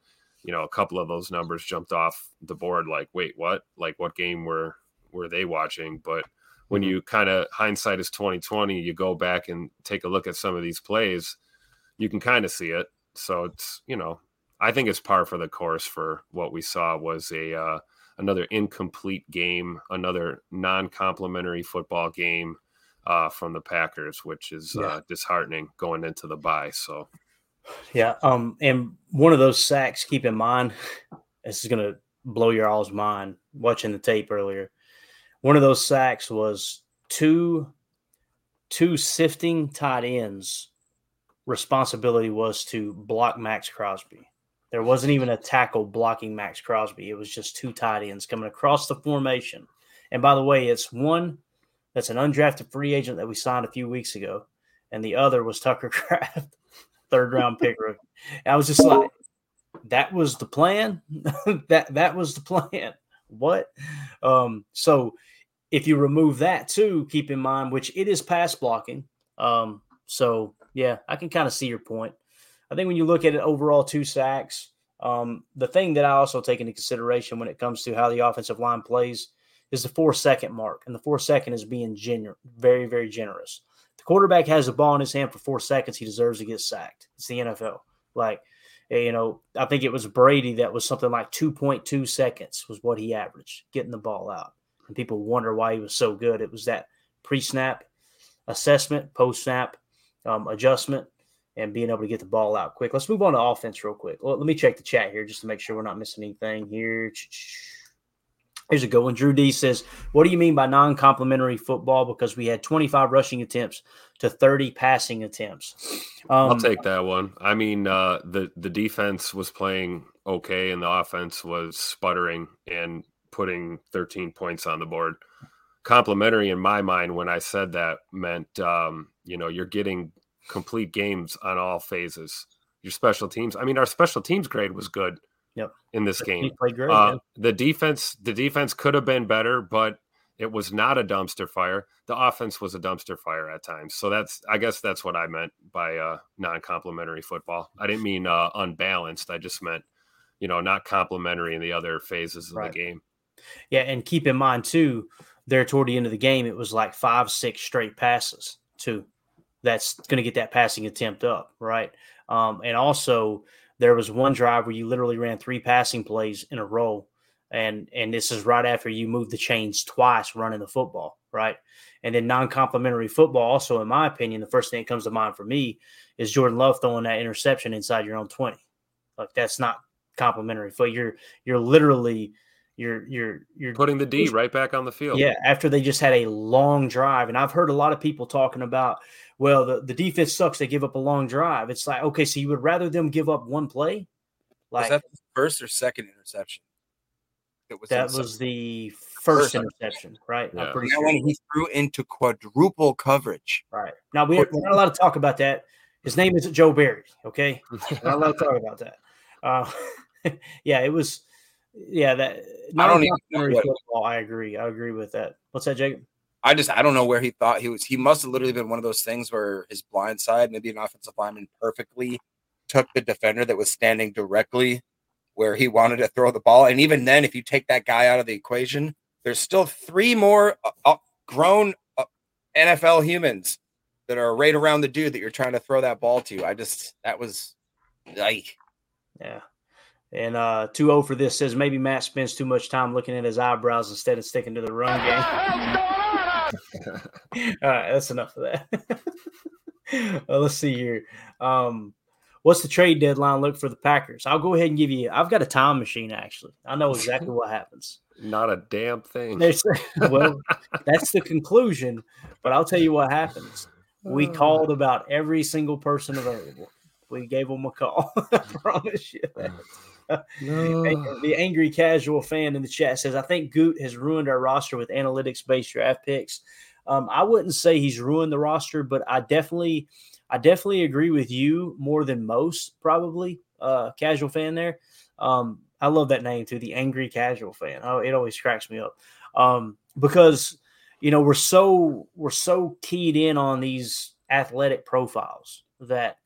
you know a couple of those numbers jumped off the board. Like, wait, what? Like, what game were were they watching? But when mm-hmm. you kind of hindsight is 2020 you go back and take a look at some of these plays you can kind of see it. So it's you know, I think it's par for the course for what we saw was a uh, another incomplete game, another non-complimentary football game uh, from the Packers, which is yeah. uh, disheartening going into the bye. So. Yeah, um, and one of those sacks. Keep in mind, this is gonna blow your all's mind. Watching the tape earlier, one of those sacks was two two sifting tight ends responsibility was to block Maxx Crosby. There wasn't even a tackle blocking Maxx Crosby. It was just two tight ends coming across the formation. And by the way, it's one that's an undrafted free agent that we signed a few weeks ago, and the other was Tucker Kraft, third round pick. I was just like, that was the plan. that that was the plan. What? Um, so if you remove that too, keep in mind, which it is pass blocking. Um, so yeah, I can kind of see your point. I think when you look at it overall, two sacks. Um, the thing that I also take into consideration when it comes to how the offensive line plays is the four second mark, and the four second is being gener- very, very generous. The quarterback has the ball in his hand for four seconds, he deserves to get sacked. It's the NFL. Like, eh, you know, I think it was Brady that was something like 2.2 seconds was what he averaged getting the ball out. And people wonder why he was so good. It was that pre snap assessment, post snap um, adjustment and being able to get the ball out quick. Let's move on to offense real quick. Well, let me check the chat here just to make sure we're not missing anything here. Here's a good one. Drew D says, What do you mean by non complimentary football? Because we had 25 rushing attempts to 30 passing attempts. Um, I'll take that one. I mean, uh, the, the defense was playing okay, and the offense was sputtering and putting 13 points on the board. Complimentary in my mind, when I said that, meant um, you know, you're getting complete games on all phases. Your special teams. I mean, our special teams grade was good. Yep. In this game, great, uh, the defense, the defense could have been better, but it was not a dumpster fire. The offense was a dumpster fire at times. So that's, I guess, that's what I meant by uh, non-complimentary football. I didn't mean uh, unbalanced. I just meant, you know, not complimentary in the other phases of right. the game. Yeah, and keep in mind too, there toward the end of the game, it was like five, six straight passes too that's going to get that passing attempt up, right? Um, and also, there was one drive where you literally ran three passing plays in a row, and and this is right after you moved the chains twice running the football, right? And then non-complimentary football, also in my opinion, the first thing that comes to mind for me is Jordan Love throwing that interception inside your own twenty. Like that's not complimentary. But you're you're literally you're you're you're putting the D right back on the field. Yeah, after they just had a long drive, and I've heard a lot of people talking about, well, the, the defense sucks. They give up a long drive. It's like okay, so you would rather them give up one play? Like was that the first or second interception? It was that was the first, first interception, right? Yeah. I'm pretty sure. when he threw into quadruple coverage. Right now, we, are not allowed to talk about that. His name isn't Joe Barry. Okay, we're not allowed to talk about that. Uh, yeah, it was yeah, that I don't even what, football. I agree. I agree with that. What's that, Jacob? I just I don't know where he thought he was. He must have literally been one of those things where his blind side, maybe an offensive lineman, perfectly took the defender that was standing directly where he wanted to throw the ball. And even then, if you take that guy out of the equation, there's still three more uh, uh, grown uh, NFL humans that are right around the dude that you're trying to throw that ball to. I just that was like Yeah. And uh 2-0 for this says maybe Matt spends too much time looking at his eyebrows instead of sticking to the run game. All right, that's enough of that. well, let's see here. Um, what's the trade deadline look for the Packers? I'll go ahead and give you. I've got a time machine actually. I know exactly what happens. Not a damn thing. There's, well, that's the conclusion, but I'll tell you what happens. We called about every single person available. We gave them a call. I promise you that. No. The angry casual fan in the chat says, I think Goot has ruined our roster with analytics based draft picks. Um, I wouldn't say he's ruined the roster, but I definitely, I definitely agree with you more than most, probably. Uh, casual fan there. Um, I love that name too, the angry casual fan. Oh, it always cracks me up. Um, because you know, we're so we're so keyed in on these athletic profiles that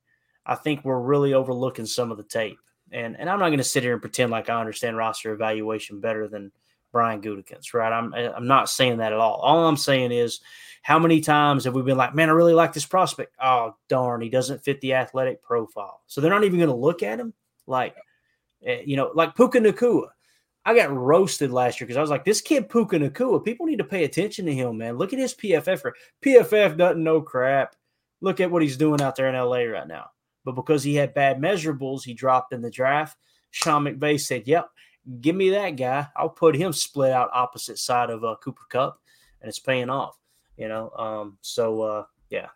I think we're really overlooking some of the tape. And and I'm not going to sit here and pretend like I understand roster evaluation better than Brian Gutekunst, right? I'm I'm not saying that at all. All I'm saying is how many times have we been like, man, I really like this prospect. Oh, darn, he doesn't fit the athletic profile. So they're not even going to look at him. Like, eh, you know, like Puka Nacua. I got roasted last year because I was like, this kid Puka Nacua, people need to pay attention to him, man. Look at his PFF. PFF doesn't know crap. Look at what he's doing out there in LA right now. But because he had bad measurables, he dropped in the draft. Sean McVay said, yep, give me that guy. I'll put him split out opposite side of uh, Cooper Kupp, and it's paying off. You know, um, so uh, yeah.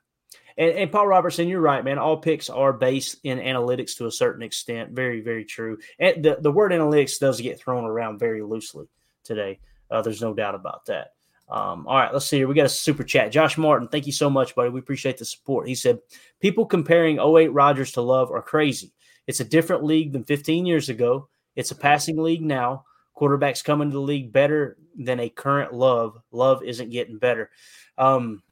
And, and Paul Robertson, you're right, man. All picks are based in analytics to a certain extent. Very, very true. And the, the word analytics does get thrown around very loosely today. Uh, there's no doubt about that. Um, all right, let's see here. We got a super chat. Josh Martin, thank you so much, buddy. We appreciate the support. He said, People comparing 08 Rodgers to Love are crazy. It's a different league than 15 years ago. It's a passing league now. Quarterbacks come into the league better than a current Love. Love isn't getting better. Um,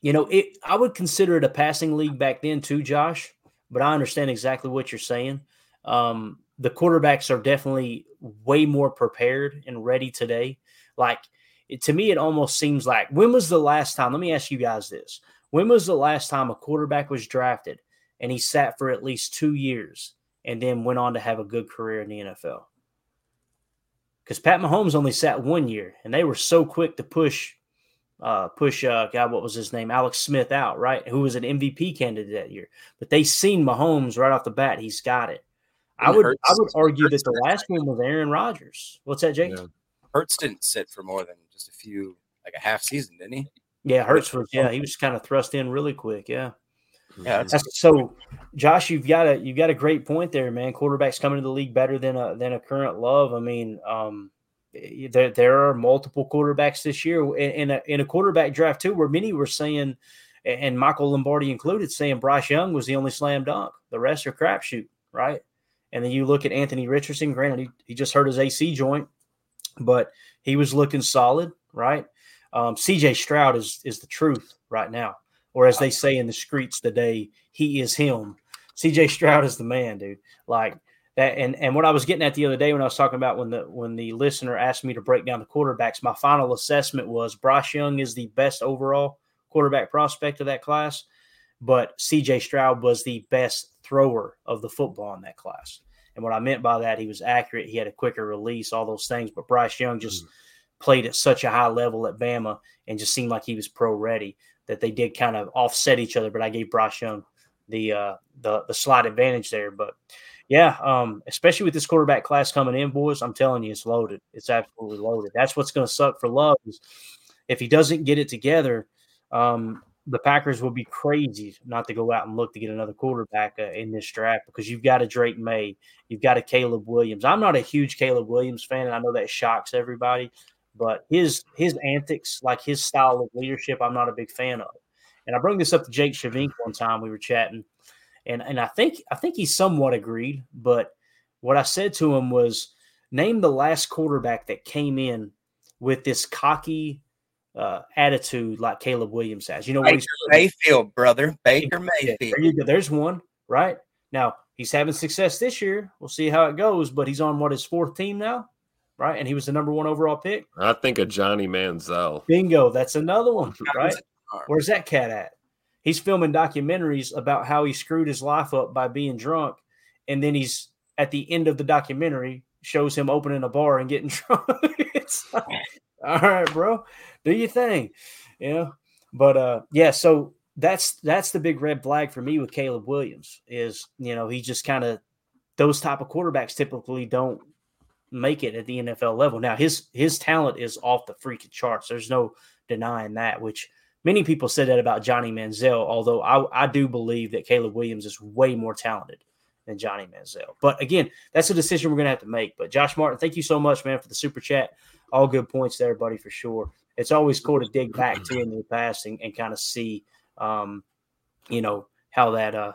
you know, it. I would consider it a passing league back then too, Josh. But I understand exactly what you're saying. Um, the quarterbacks are definitely way more prepared and ready today. Like it, to me, it almost seems like when was the last time? Let me ask you guys this: When was the last time a quarterback was drafted and he sat for at least two years and then went on to have a good career in the NFL? Because Pat Mahomes only sat one year, and they were so quick to push, uh, push, uh, God, what was his name, Alex Smith out, right? Who was an MVP candidate that year. But they seen Mahomes right off the bat; he's got it. I would, I would argue that the last one was Aaron Rodgers. What's that, Jake? Yeah. Hurts didn't sit for more than just a few, like a half season, didn't he? Yeah, Hurts was. Yeah, he was kind of thrust in really quick. Yeah. Yeah, that's, That's, so, Josh, you've got a you've got a great point there, man. Quarterbacks coming to the league better than a than a current love. I mean, um, eh, there there are multiple quarterbacks this year in, in a in a quarterback draft too, where many were saying, and Michael Lombardi included, saying Bryce Young was the only slam dunk. The rest are crapshoot, right? And then you look at Anthony Richardson. Granted, he, he just hurt his AC joint, but he was looking solid, right? Um, CJ Stroud is is the truth right now, or as they say in the streets today, he is him. CJ Stroud is the man, dude. Like that, and and what I was getting at the other day when I was talking about when the when the listener asked me to break down the quarterbacks, my final assessment was Bryce Young is the best overall quarterback prospect of that class, but CJ Stroud was the best thrower of the football in that class. And what I meant by that, he was accurate. He had a quicker release, all those things. But Bryce Young just played at such a high level at Bama and just seemed like he was pro ready that they did kind of offset each other. But I gave Bryce Young the uh, the the slight advantage there. But yeah, um, especially with this quarterback class coming in, boys, I'm telling you, it's loaded. It's absolutely loaded. That's what's going to suck for Love is if he doesn't get it together. Um, the Packers will be crazy not to go out and look to get another quarterback uh, in this draft because you've got a Drake Maye, you've got a Caleb Williams. I'm not a huge Caleb Williams fan, and I know that shocks everybody, but his his antics, like his style of leadership, I'm not a big fan of. And I bring this up to Jake Shavink one time we were chatting, and and I think I think he somewhat agreed, but what I said to him was, name the last quarterback that came in with this cocky uh, attitude like Caleb Williams has. You know what Baker Mayfield, brother. Baker yeah, Mayfield. there you go. There's one, right? Now he's having success this year. We'll see how it goes, but he's on what his fourth team now, right? And he was the number one overall pick. I think of Johnny Manziel. Bingo, that's another one, right? Where's that cat at? He's filming documentaries about how he screwed his life up by being drunk and then he's at the end of the documentary shows him opening a bar and getting drunk. it's like, all right, bro, do your thing, you know. But uh, yeah, so that's that's the big red flag for me with Caleb Williams is you know he just kind of those type of quarterbacks typically don't make it at the NFL level. Now his his talent is off the freaking charts. There's no denying that. Which many people said that about Johnny Manziel. Although I I do believe that Caleb Williams is way more talented than Johnny Manziel. But again, that's a decision we're gonna have to make. But Josh Martin, thank you so much, man, for the super chat. All good points there, buddy, for sure. It's always cool to dig back to in the past and, and kind of see um, you know how that uh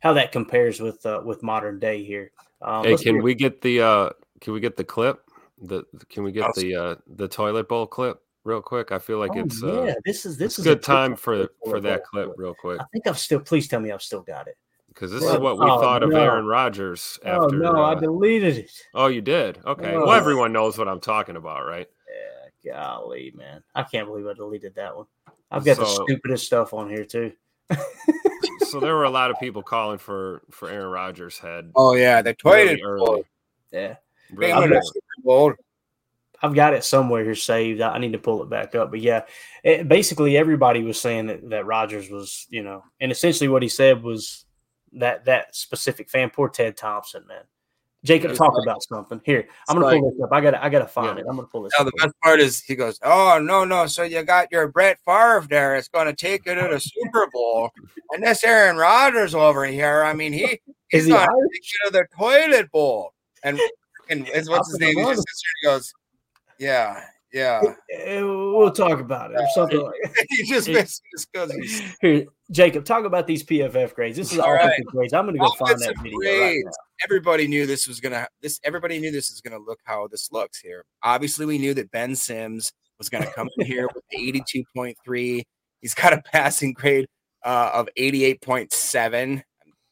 how that compares with uh, with modern day here. Um, hey, can we get the uh can we get the clip? The can we get Awesome. the uh the toilet bowl clip real quick? I feel like oh, it's yeah, uh this is this is a a good time for for that bowl. clip real quick I think I've still. Please tell me I've still got it. because this Well, is what we oh, thought of no. Aaron Rodgers oh after. no, I uh, deleted it. oh, you did? Okay. Oh. Well, everyone knows what I'm talking about, right? Yeah, golly, man, I can't believe I deleted that one. I've got the stupidest stuff on here too. so there were a lot of people calling for for Aaron Rodgers' head Oh yeah, the really early. Yeah, Really Being in the early. Super Bowl. I've got it somewhere here saved. I I need to pull it back up. But yeah, it, basically everybody was saying that that Rodgers was, you know, and essentially what he said was that that specific fan, poor Ted Thompson, man. Jacob, talk like- about something. Here, I'm gonna pull this up. I gotta I gotta find Yeah. it. I'm gonna pull this Now up. the best part is he goes, "Oh no, no! So you got your Brett Favre there. It's going to take you to the Super Bowl, and this Aaron Rodgers over here. I mean, he Is he's he going to Irish? take you to the toilet bowl." And and it's what's his name? He just sits here and goes, "Yeah, yeah." Eh, We'll talk about it or something like he just basically just goes, Here, Jacob, talk about these PFF grades. This is All right. offensive grades. I'm gonna go find that video right grades. now. everybody knew this was gonna this everybody knew this was gonna look how this looks here. Obviously, we knew that Ben Sims was gonna come in here with 82.3. He's got a passing grade uh, of 88.7.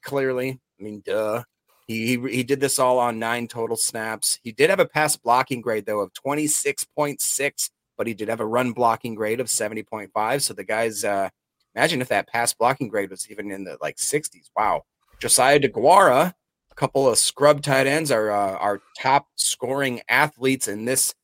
Clearly, I mean, duh. He, he he did this all on nine total snaps. He did have a pass blocking grade though of 26.6, but he did have a run blocking grade of 70.5. So the guys, uh, imagine if that pass blocking grade was even in the like 60s. Wow. Josiah Deguara, a couple of scrub tight ends are uh, our top scoring athletes in this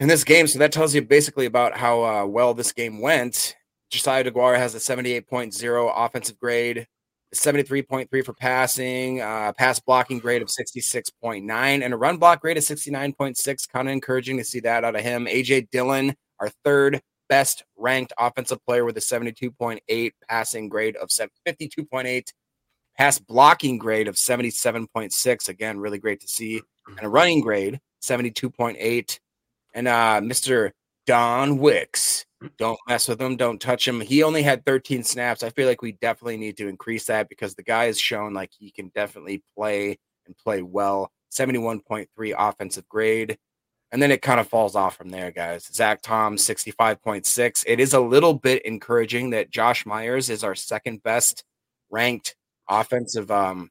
in this game. So that tells you basically about how uh, well this game went. Josiah Deguara has a 78.0 offensive grade, 73.3 for passing, uh, pass blocking grade of 66.9, and a run block grade of 69.6. Kind of encouraging to see that out of him. AJ Dillon, our third best ranked offensive player with a 72.8 passing grade of 52.8 pass blocking grade of 77.6 again really great to see. And a running grade 72.8 and uh mr don wicks don't mess with him don't touch him. He only had 13 snaps. I feel like we definitely need to increase that because the guy has shown like he can definitely play and play well. 71.3 offensive grade and then it kind of falls off from there guys zach tom 65.6 it is a little bit encouraging that josh myers is our second best ranked offensive um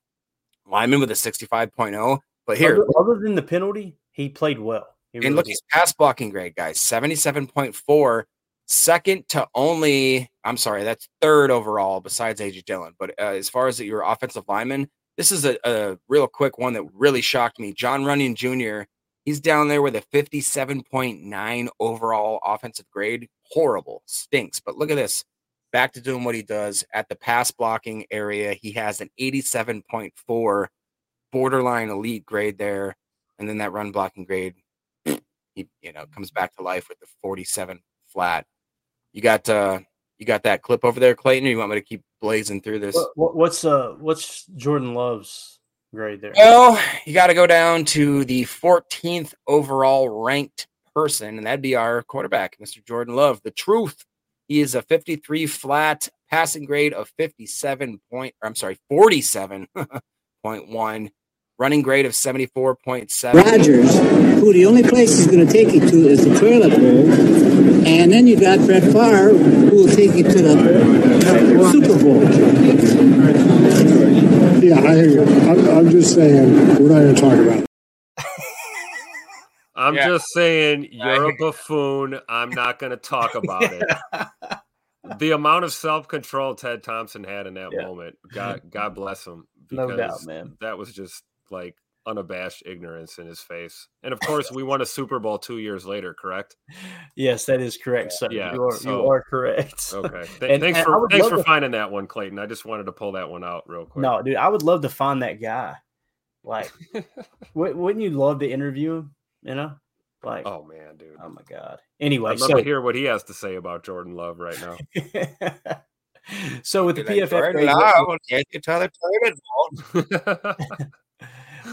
lineman with a 65.0. But here, other, other than the penalty, he played well. He and really look, did. his pass blocking grade, guys, 77.4, second to only, I'm sorry, that's third overall besides AJ Dillon. But uh, as far as your offensive lineman, this is a, a real quick one that really shocked me. Jon Runyan Jr., he's down there with a 57.9 overall offensive grade. Horrible, stinks. But look at this. Back to doing what he does at the pass blocking area. He has an 87.4 borderline elite grade there. And then that run blocking grade, he you know comes back to life with the 47 flat. You got uh you got that clip over there, Clayton, or you want me to keep blazing through this? What, what- what's uh what's Jordan Love's grade there? Well, you got to go down to the 14th overall ranked person, and that'd be our quarterback, Mr. Jordan Love. The truth, he is a 53 flat passing grade of 57 point, or I'm sorry, 47.1, running grade of 74.7. Rodgers, who the only place he's going to take you to is the toilet bowl, and then you got Brett Favre, who will take you to the Super Bowl. Yeah, I hear you. I'm, I'm just saying, we're not going to talk about it. I'm Yeah. just saying you're a buffoon. I'm not going to talk about it. The amount of self control Ted Thompson had in that Yeah. moment, God, God bless him. No doubt, man. That was just like unabashed ignorance in his face. And of course, we won a Super Bowl two years later, correct? Yes, that is correct, sir. Yeah, you are, so- you are correct. Okay. Th- And- thanks and for thanks for to- finding that one, Clayton. I just wanted to pull that one out real quick. No, dude, I would love to find that guy. Like, wou- wouldn't you love to interview him? You know, like, Oh man, dude. oh my god. Anyway, I'd love so to hear what he has to say about Jordan Love right now. so with the Like, PFF Jordan grade, Love, can't you tell the toilet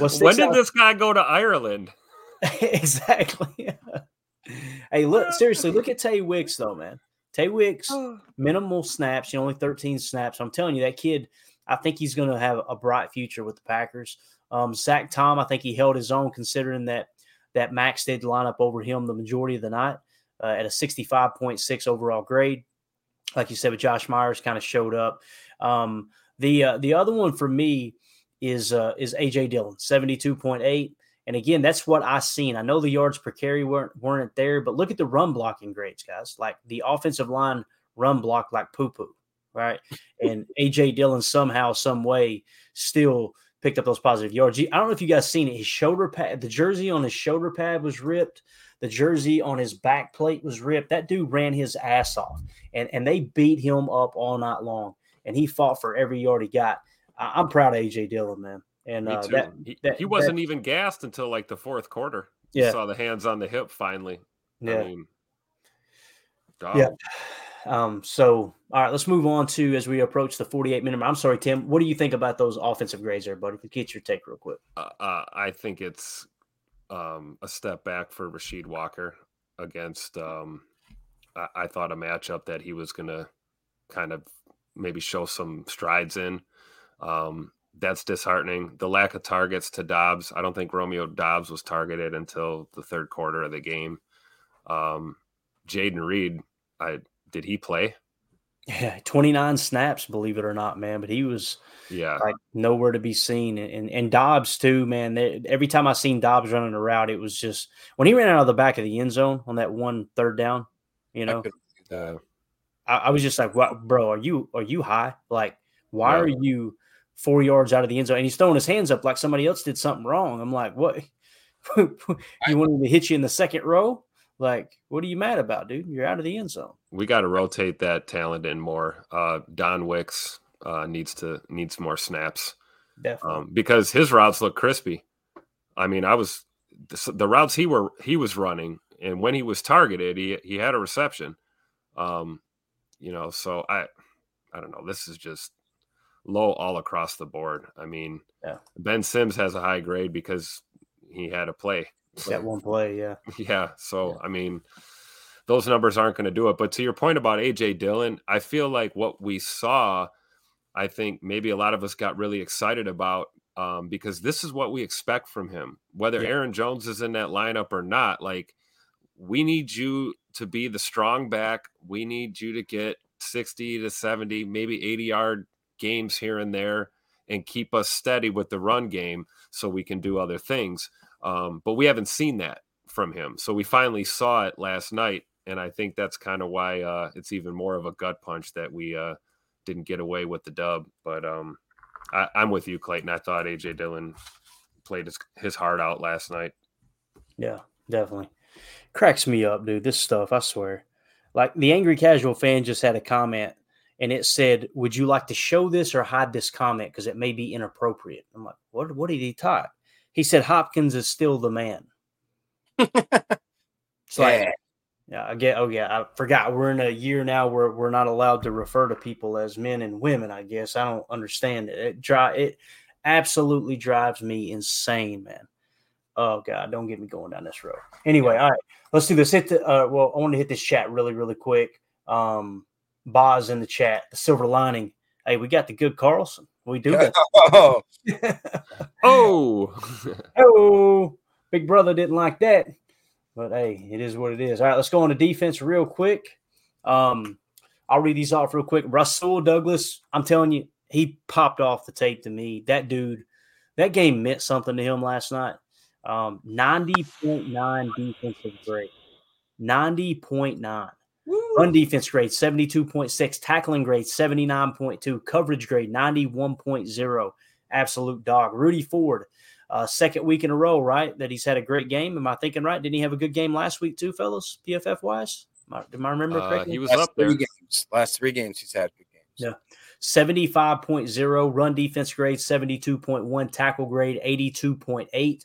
what when did out- this guy go to Ireland? exactly. hey, look, seriously, look at Tay Wicks though, man. Tay Wicks, minimal snaps, you know, only 13 snaps. I'm telling you, that kid, I think he's going to have a bright future with the Packers. Um, Zach Tom, I think he held his own considering that that Max did line up over him the majority of the night uh, at a 65.6 overall grade. Like you said, with Josh Myers kind of showed up. Um, the uh, the other one for me is uh, is AJ Dillon, 72.8. And again, that's what I seen. I know the yards per carry weren't weren't there, but look at the run blocking grades, guys. Like the offensive line run block like poo poo, right? And AJ Dillon somehow, some way, still picked up those positive yards. I don't know if you guys seen it. His shoulder pad, the jersey on his shoulder pad was ripped. The jersey on his back plate was ripped. That dude ran his ass off, and and they beat him up all night long. And he fought for every yard he got. I, I'm proud of AJ Dillon, man. And Me uh, too. that, he, that- he wasn't that- even gassed until like the fourth quarter. You Yeah. saw the hands on the hip finally. Yeah. I mean. Yeah. Um, so, all right, let's move on to as we approach the 48 minute. mark. I'm sorry, Tim. What do you think about those offensive grades there, buddy? Get your take real quick. uh, uh, I think it's um, a step back for Rasheed Walker against. Um, I, I thought a matchup that he was going to kind of maybe show some strides in. Um, that's disheartening. The lack of targets to Doubs. I don't think Romeo Doubs was targeted until the third quarter of the game. Um, Jayden Reed, I did he play? Yeah, 29 snaps, believe it or not, man. But he was Yeah, like nowhere to be seen. And and Doubs too, man. They, every time I seen Doubs running a route, it was just when he ran out of the back of the end zone on that one third down. You know, uh, I, I was just like, "What, bro? Are you are you high? Like, why Yeah. are you four yards out of the end zone?" And he's throwing his hands up like somebody else did something wrong. I'm like, "What? you want him to hit you in the second row? Like, what are you mad about, dude? You're out of the end zone." we got to rotate that talent in more. Uh, Don Wicks uh, needs to needs more snaps. Definitely. um, because his routes look crispy. I mean, I was the, the routes he were he was running, and when he was targeted, he he had a reception. Um, you know, so I I don't know. This is just low all across the board. I mean, Yeah. Ben Sims has a high grade because he had a play. that one play, yeah. Yeah. So, I mean, those numbers aren't going to do it. But to your point about AJ Dillon, I feel like what we saw, I think maybe a lot of us got really excited about um, because this is what we expect from him. Whether Yeah. Aaron Jones is in that lineup or not, like we need you to be the strong back. We need you to get 60 to 70, maybe 80 yard games here and there and keep us steady with the run game so we can do other things. Um, but we haven't seen that from him. So we finally saw it last night. And I think that's kind of why uh, it's even more of a gut punch that we uh, didn't get away with the dub. But um, I, I'm with you, Clayton. I thought AJ Dillon played his, his heart out last night. Yeah, definitely. Cracks me up, dude. This stuff, I swear. Like the angry casual fan just had a comment and it said, Would you like to show this or hide this comment? Because it may be inappropriate. I'm like, What what did he type? He said Hopkins is still the man. It's like, Yeah. yeah, I get. Oh, yeah, I forgot. We're in a year now where we're not allowed to refer to people as men and women. I guess I don't understand it. It dri- It absolutely drives me insane, man. Oh God, don't get me going down this road. Anyway, all right, let's do this. Hit the. Uh, well, I want to hit this chat really, really quick. Um, Boz in the chat. The silver lining. Hey, we got the good Carlson. We do that. Oh, Oh, Oh, Big Brother didn't like that. But hey, it is what it is. All right, let's go on to defense real quick. Um, I'll read these off real quick. Rasul Douglas, I'm telling you, he popped off the tape to me. That dude, that game meant something to him last night. Um, 90.9 defensive grade. 90.9. Run defense grade 72.6, tackling grade 79.2, coverage grade 91.0. absolute dog. Rudy Ford, uh, second week in a row, right? That he's had a great game. Am I thinking right? Didn't he have a good game last week too, fellas? PFF wise, Did I remember Uh, correctly? he was Last up there. three games. Last three games he's had good games. Yeah. 75.0 run defense grade 72.1 tackle grade 82.8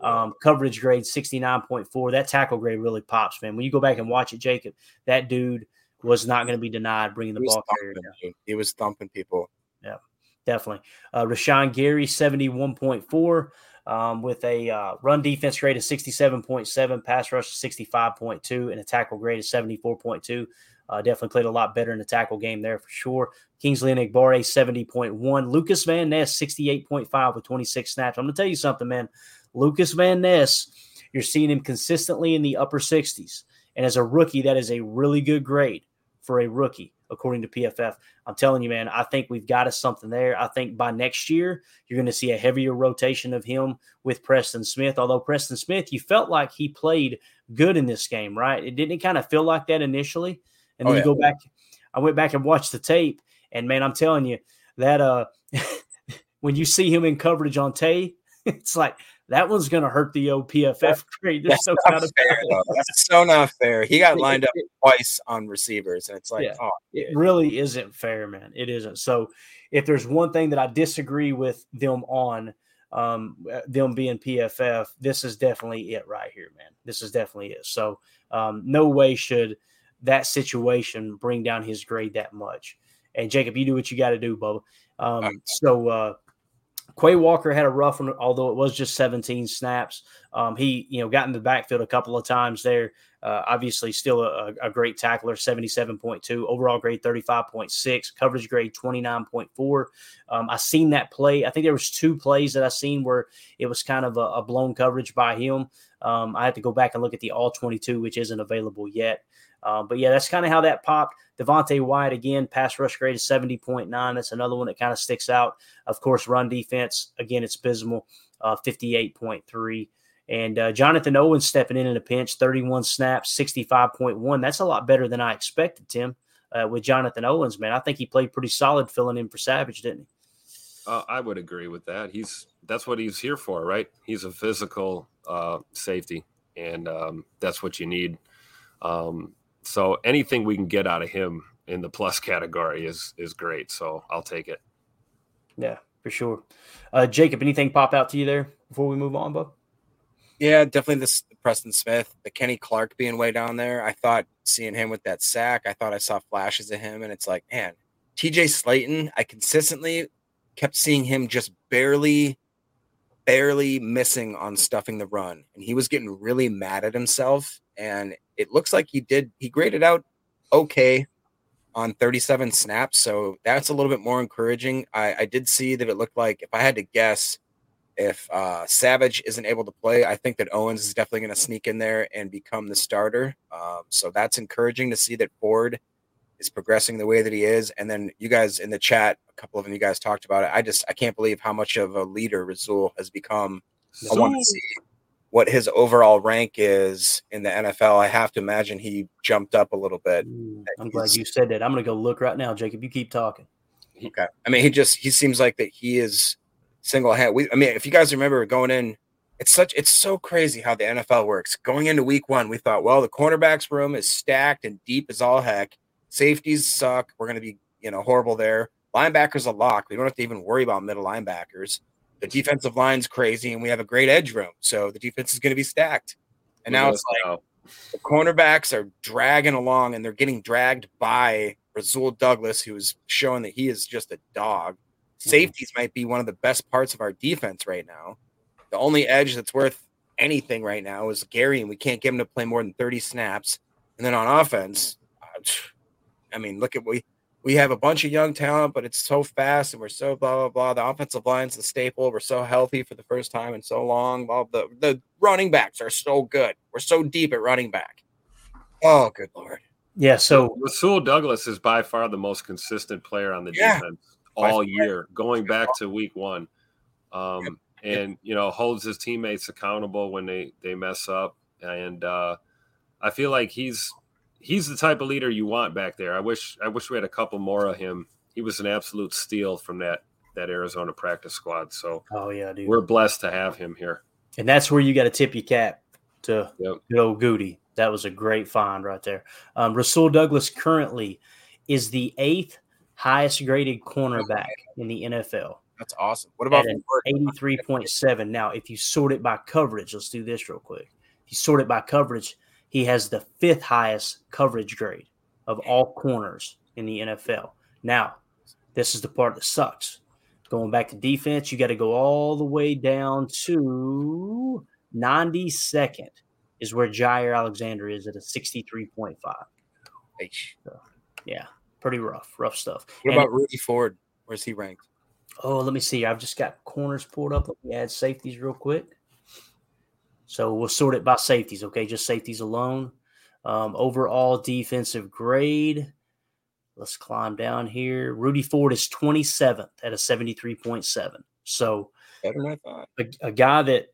um, coverage grade 69.4 that tackle grade really pops man when you go back and watch it jacob that dude was not going to be denied bringing the ball carrier down. he was thumping people. Yeah, definitely uh, Rashan Gary 71.4 um, with a uh, run defense grade of 67.7 pass rush of 65.2 and a tackle grade of 74.2 uh, definitely played a lot better in the tackle game there for sure. Kingsley Enagbare, 70.1. Lucas Van Ness, 68.5 with 26 snaps. I'm going to tell you something, man. Lucas Van Ness, you're seeing him consistently in the upper 60s. And as a rookie, that is a really good grade for a rookie, according to PFF. I'm telling you, man, I think we've got us something there. I think by next year, you're going to see a heavier rotation of him with Preston Smith. Although Preston Smith, you felt like he played good in this game, right? It didn't kind of feel like that initially. And then Oh, you go back, I went back and watched the tape, and man, I'm telling you that uh when you see him in coverage on tape, it's like that one's gonna hurt the OPFF grade. That's so not fair. That's so not fair. He got lined up twice on receivers, and it's like, Yeah. oh, it really isn't fair, man. It isn't. So if there's one thing that I disagree with them on, um, uh, them being PFF, this is definitely it right here, man. This is definitely it. So um, no way should that situation bring down his grade that much. And Jacob, you do what you got to do, Bubba. Um, so uh, Quay Walker had a rough one, although it was just 17 snaps. Um, he, you know, got in the backfield a couple of times there. Uh, obviously, still a, a great tackler, 77.2, overall grade 35.6, coverage grade 29.4. Um, I seen that play. I think there was two plays that I seen where it was kind of a, a blown coverage by him. Um, I had to go back and look at the all 22, which isn't available yet. Um, but yeah, that's kind of how that popped. Devonte Wyatt again, pass rush grade is 70.9. That's another one that kind of sticks out. Of course, run defense, again, it's abysmal, uh, 58.3. And uh, Jonathan Owens stepping in in a pinch, 31 snaps, 65.1. That's a lot better than I expected, Tim, uh, with Jonathan Owens, man. I think he played pretty solid filling in for Savage, didn't he? Uh, I would agree with that. He's that's what he's here for, right? He's a physical uh, safety, and um, that's what you need. Um, so anything we can get out of him in the plus category is is great. So I'll take it. Yeah, for sure. Uh, Jacob, anything pop out to you there before we move on, Bub? Yeah, definitely this Preston Smith, the Kenny Clark being way down there. I thought seeing him with that sack, I thought I saw flashes of him, and it's like, man, TJ Slaton, I consistently kept seeing him just barely, barely missing on stuffing the run. And he was getting really mad at himself. And it looks like he did, he graded out okay on 37 snaps. So that's a little bit more encouraging. I, I did see that it looked like, if I had to guess, if uh, Savage isn't able to play, I think that Owens is definitely going to sneak in there and become the starter. Um, so that's encouraging to see that Ford is progressing the way that he is. And then you guys in the chat, a couple of them, you guys talked about it. I just I can't believe how much of a leader Rasul has become. I want to see what his overall rank is in the NFL. I have to imagine he jumped up a little bit. I'm glad you said that. I'm going to go look right now, Jacob. You keep talking. Okay. I mean, he just he seems like that he is single hand. We I mean, if you guys remember going in, it's such it's so crazy how the NFL works. Going into week one, we thought, well, the cornerbacks room is stacked and deep as all heck. Safeties suck. We're gonna be, you know, horrible there. Linebackers a lock. We don't have to even worry about middle linebackers. The defensive line's crazy, and we have a great edge room. So the defense is gonna be stacked. And now it's like the cornerbacks are dragging along and they're getting dragged by Rasul Douglas, who is showing that he is just a dog. Safeties might be one of the best parts of our defense right now. The only edge that's worth anything right now is Gary, and we can't get him to play more than 30 snaps. And then on offense, uh, I mean, look at we we have a bunch of young talent, but it's so fast and we're so blah blah blah. The offensive line's the staple. We're so healthy for the first time in so long. Blah, the the running backs are so good. We're so deep at running back. Oh, good lord. Yeah, so Rasul Douglas is by far the most consistent player on the Yeah. defense By all year, going back to week one. Um, and you know, holds his teammates accountable when they they mess up. And uh, I feel like he's he's the type of leader you want back there. I wish I wish we had a couple more of him. He was an absolute steal from that that Arizona practice squad. So oh yeah, dude. we're blessed to have him here. And that's where you got to tip your cap to Yep. good old Goody. That was a great find right there. Um, Rasul Douglas currently is the eighth highest graded cornerback in the NFL. That's awesome. What about an Ford? 83.7. Now, if you sort it by coverage, let's do this real quick. If you sort it by coverage, he has the fifth highest coverage grade of all corners in the NFL. Now, this is the part that sucks. Going back to defense, you got to go all the way down to 92nd is where Jaire Alexander is at a 63.5. H. Yeah, pretty rough, rough stuff. What And- about Rudy Ford? Where's he ranked? Oh, let me see. I've just got corners pulled up. Let me add safeties real quick. So we'll sort it by safeties, okay? Just safeties alone. Um, overall defensive grade. Let's climb down here. Rudy Ford is 27th at a 73.7. So Better than I thought. a, a guy that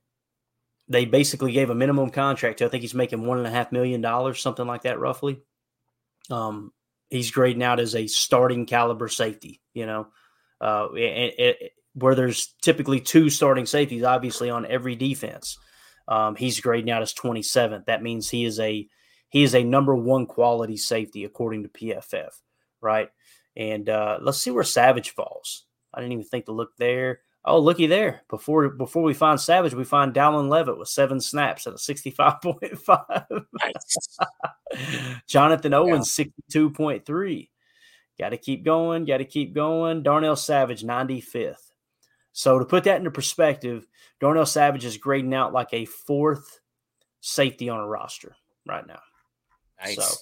they basically gave a minimum contract to. I think he's making one and a half million dollars, something like that, roughly. Um, he's grading out as a starting caliber safety. You know, uh, and, and- where there's typically two starting safeties, obviously on every defense. Um, he's grading out as 27th. That means he is a he is a number one quality safety according to PFF, right? And uh, let's see where Savage falls. I didn't even think to look there. Oh, looky there. Before before we find Savage, we find Dallin Leavitt with seven snaps at a 65.5. Jonathan Owens, 62.3. Got to keep going. Got to keep going. Darnell Savage, 95th. So to put that into perspective, Darnell Savage is grading out like a fourth safety on a roster right now. Nice. So,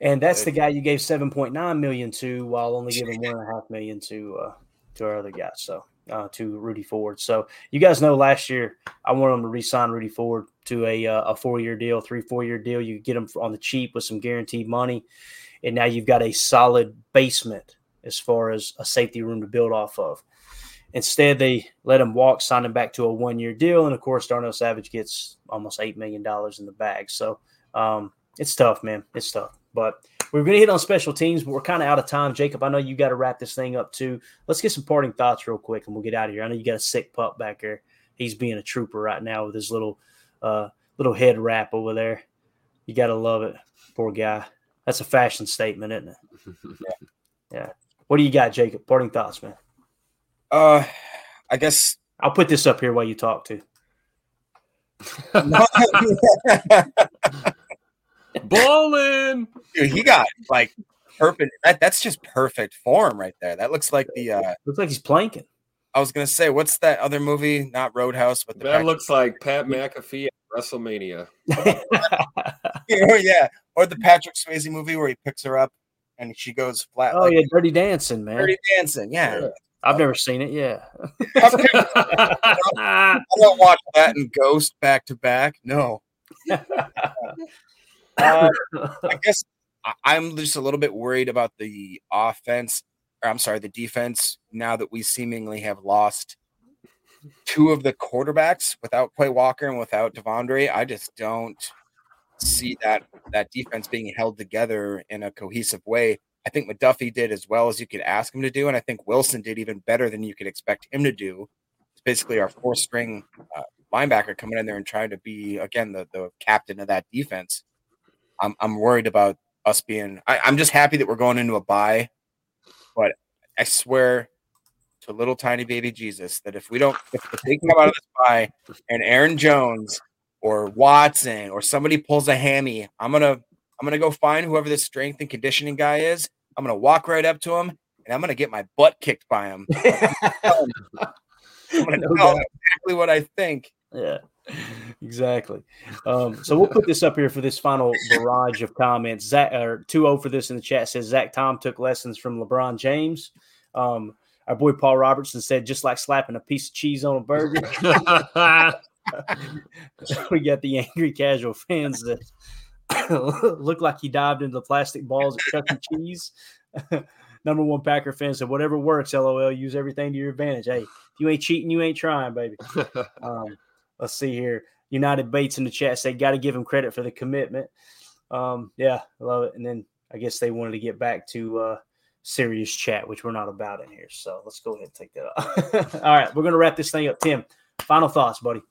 and that's the guy you gave 7.9 million to while only giving one and a half million to uh to our other guy. So uh to Rudy Ford. So you guys know last year I wanted to re-sign Rudy Ford to a uh, a four-year deal, three, four-year deal. You get him on the cheap with some guaranteed money. And now you've got a solid basement as far as a safety room to build off of. Instead, they let him walk, sign him back to a one-year deal, and of course, Darnell Savage gets almost eight million dollars in the bag. So um, it's tough, man. It's tough. But we're going to hit on special teams, but we're kind of out of time. Jacob, I know you got to wrap this thing up too. Let's get some parting thoughts real quick, and we'll get out of here. I know you got a sick pup back there. He's being a trooper right now with his little uh, little head wrap over there. You got to love it, poor guy. That's a fashion statement, isn't it? yeah. yeah. What do you got, Jacob? Parting thoughts, man. Uh, I guess I'll put this up here while you talk too. Bowling. Dude, he got like perfect. That, that's just perfect form right there. That looks like the. uh Looks like he's planking. I was gonna say, what's that other movie? Not Roadhouse, but the That looks like Pat McAfee at WrestleMania. oh yeah, or the Patrick Swayze movie where he picks her up and she goes flat. Oh like yeah, Dirty Dancing, man. Dirty Dancing. Yeah, I've never seen it. Yeah. I don't watch that and Ghost back to back. No. Uh, I guess I'm just a little bit worried about the offense. Or I'm sorry, the defense. Now that we seemingly have lost two of the quarterbacks without Quay Walker and without De'Vondre, I just don't see that that defense being held together in a cohesive way. I think McDuffie did as well as you could ask him to do, and I think Wilson did even better than you could expect him to do. It's basically our four string uh, linebacker coming in there and trying to be again the the captain of that defense. I'm I'm worried about us being. I, I'm just happy that we're going into a bye, but I swear to little tiny baby Jesus that if we don't, if, if they come out of this bye and Aaron Jones or Watson or somebody pulls a hammy, I'm gonna I'm gonna go find whoever this strength and conditioning guy is. I'm gonna walk right up to him and I'm gonna get my butt kicked by him. I'm gonna No tell him exactly what I think. Yeah, exactly. Um, so we'll put this up here for this final barrage of comments. Zach or 2-0 for this in the chat says Zach Tom took lessons from LeBron James. Um, our boy Paul Robertson said just like slapping a piece of cheese on a burger. we got the angry casual fans that look like he dived into the plastic balls at Chuck E. Cheese. Number one Packer fan said, "Whatever works, lol. Use everything to your advantage. Hey, if you ain't cheating, you ain't trying, baby." Um, let's see here. United Bates in the chat say, "Got to give him credit for the commitment." Um, yeah, I love it. And then I guess they wanted to get back to uh, serious chat, which we're not about in here. So let's go ahead and take that off. All right, we're gonna wrap this thing up. Tim, final thoughts, buddy.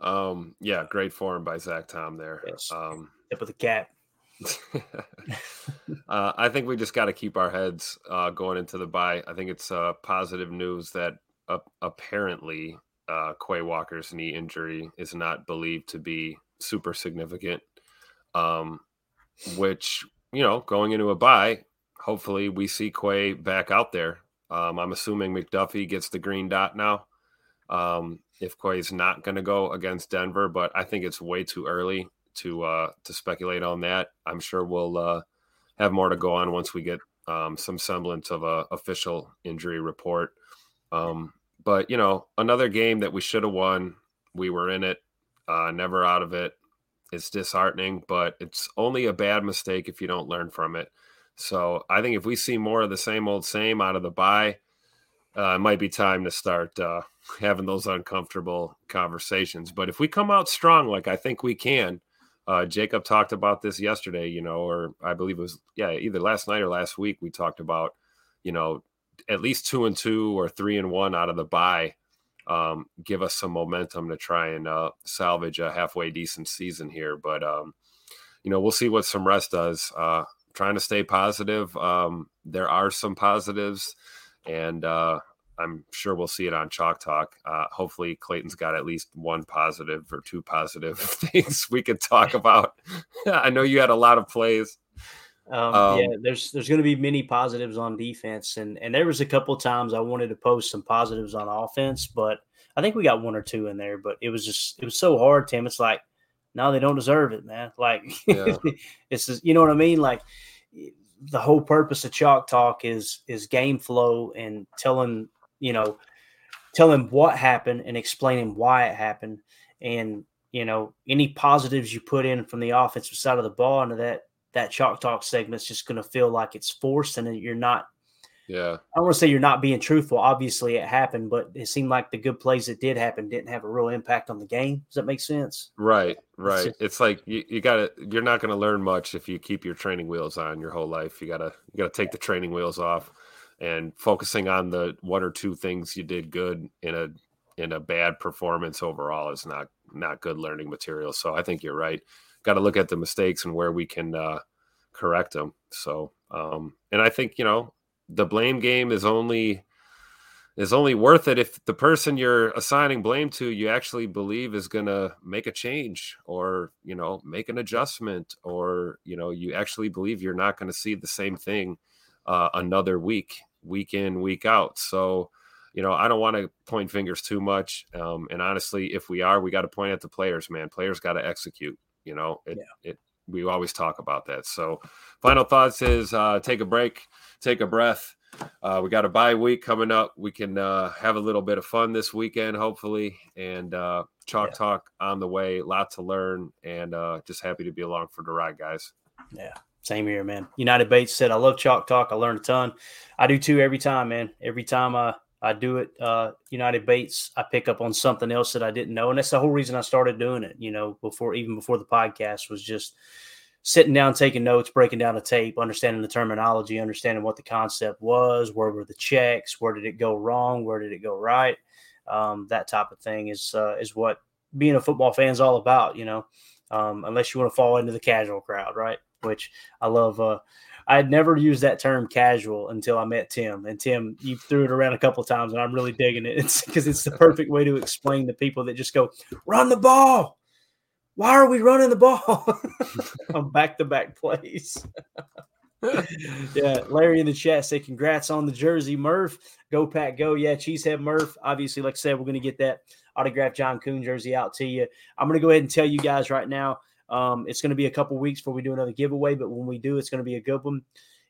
Um, yeah, great form by Zach Tom there. Yes. Um, Tip of the cap. uh, I think we just got to keep our heads uh, going into the bye. I think it's uh, positive news that uh, apparently uh, Quay Walker's knee injury is not believed to be super significant. Um, which you know, going into a bye, hopefully we see Quay back out there. Um, I'm assuming McDuffie gets the green dot now. Um, if Quay's not going to go against Denver, but I think it's way too early to uh, to speculate on that. I'm sure we'll uh, have more to go on once we get um, some semblance of a official injury report. Um, but you know, another game that we should have won. We were in it, uh, never out of it. It's disheartening, but it's only a bad mistake if you don't learn from it. So I think if we see more of the same old same out of the bye, uh, it might be time to start uh, having those uncomfortable conversations. But if we come out strong, like I think we can, uh, Jacob talked about this yesterday, you know, or I believe it was, yeah, either last night or last week. We talked about, you know, at least two and two or three and one out of the bye, um, give us some momentum to try and uh, salvage a halfway decent season here. But, um, you know, we'll see what some rest does. Uh, trying to stay positive. Um, there are some positives, and uh, I'm sure we'll see it on Chalk Talk. Uh, hopefully, Clayton's got at least one positive or two positive things we could talk about. I know you had a lot of plays. Um, um, yeah, there's there's going to be many positives on defense, and and there was a couple times I wanted to post some positives on offense, but I think we got one or two in there. But it was just it was so hard, Tim. It's like no, they don't deserve it, man. Like yeah. it's just, you know what I mean. Like the whole purpose of Chalk Talk is is game flow and telling you know, telling what happened and explaining why it happened. And, you know, any positives you put in from the offensive side of the ball into that that chalk talk segment is just going to feel like it's forced and you're not yeah. I don't want to say you're not being truthful. Obviously, it happened, but it seemed like the good plays that did happen didn't have a real impact on the game. Does that make sense? Right, right. It's, just, it's like you, you got to. You're not going to learn much if you keep your training wheels on your whole life. You gotta you gotta take the training wheels off and focusing on the one or two things you did good in a in a bad performance overall is not not good learning material. So I think you're right. Got to look at the mistakes and where we can uh, correct them. So um, and I think you know the blame game is only is only worth it if the person you're assigning blame to you actually believe is going to make a change or you know make an adjustment or you know you actually believe you're not going to see the same thing uh, another week week in, week out. So, you know, I don't want to point fingers too much. Um, and honestly, if we are, we got to point at the players, man. Players got to execute. You know, it, yeah. it, we always talk about that. So, final thoughts is uh, take a break, take a breath. Uh, we got a bye week coming up. We can uh, have a little bit of fun this weekend, hopefully, and uh, chalk yeah. talk on the way. Lot to learn, and uh, just happy to be along for the ride, guys. Yeah, same here, man. United Bates said, I love Chalk Talk. I learned a ton. I do too every time, man. Every time I, I do it, uh, United Bates, I pick up on something else that I didn't know. And that's the whole reason I started doing it, you know, before even before the podcast was just sitting down, taking notes, breaking down the tape, understanding the terminology, understanding what the concept was, where were the checks, where did it go wrong, where did it go right. Um, that type of thing is uh, is what being a football fan is all about, you know. Um, unless you want to fall into the casual crowd, right? which I love. Uh, I had never used that term casual until I met Tim. And Tim, you threw it around a couple times, and I'm really digging it. It's because it's the perfect way to explain to people that just go, run the ball. Why are we running the ball on back to back plays? yeah, Larry in the chat said, Congrats on the jersey, Murph. Go, Pack, go. Yeah, Cheesehead Murph. Obviously, like I said, we're going to get that autographed John Kuhn jersey out to you. I'm going to go ahead and tell you guys right now um, it's going to be a couple weeks before we do another giveaway, but when we do, it's going to be a good one.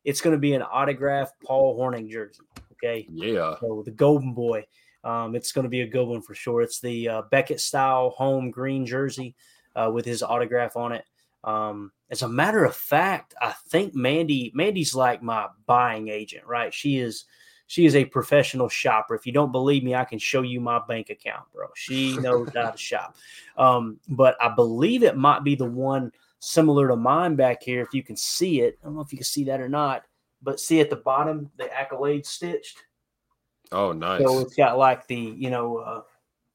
It's going to be an autographed Paul Hornung jersey. Okay. Yeah. So the Golden Boy. Um, it's going to be a good one for sure. It's the uh, Beckett style home green jersey uh, with his autograph on it. Um, as a matter of fact, I think Mandy Mandy's like my buying agent, right? She is she is a professional shopper. If you don't believe me, I can show you my bank account, bro. She knows how to shop. Um, but I believe it might be the one similar to mine back here. If you can see it, I don't know if you can see that or not. but see at the bottom the accolades stitched. Oh, nice. So it's got like the you know uh,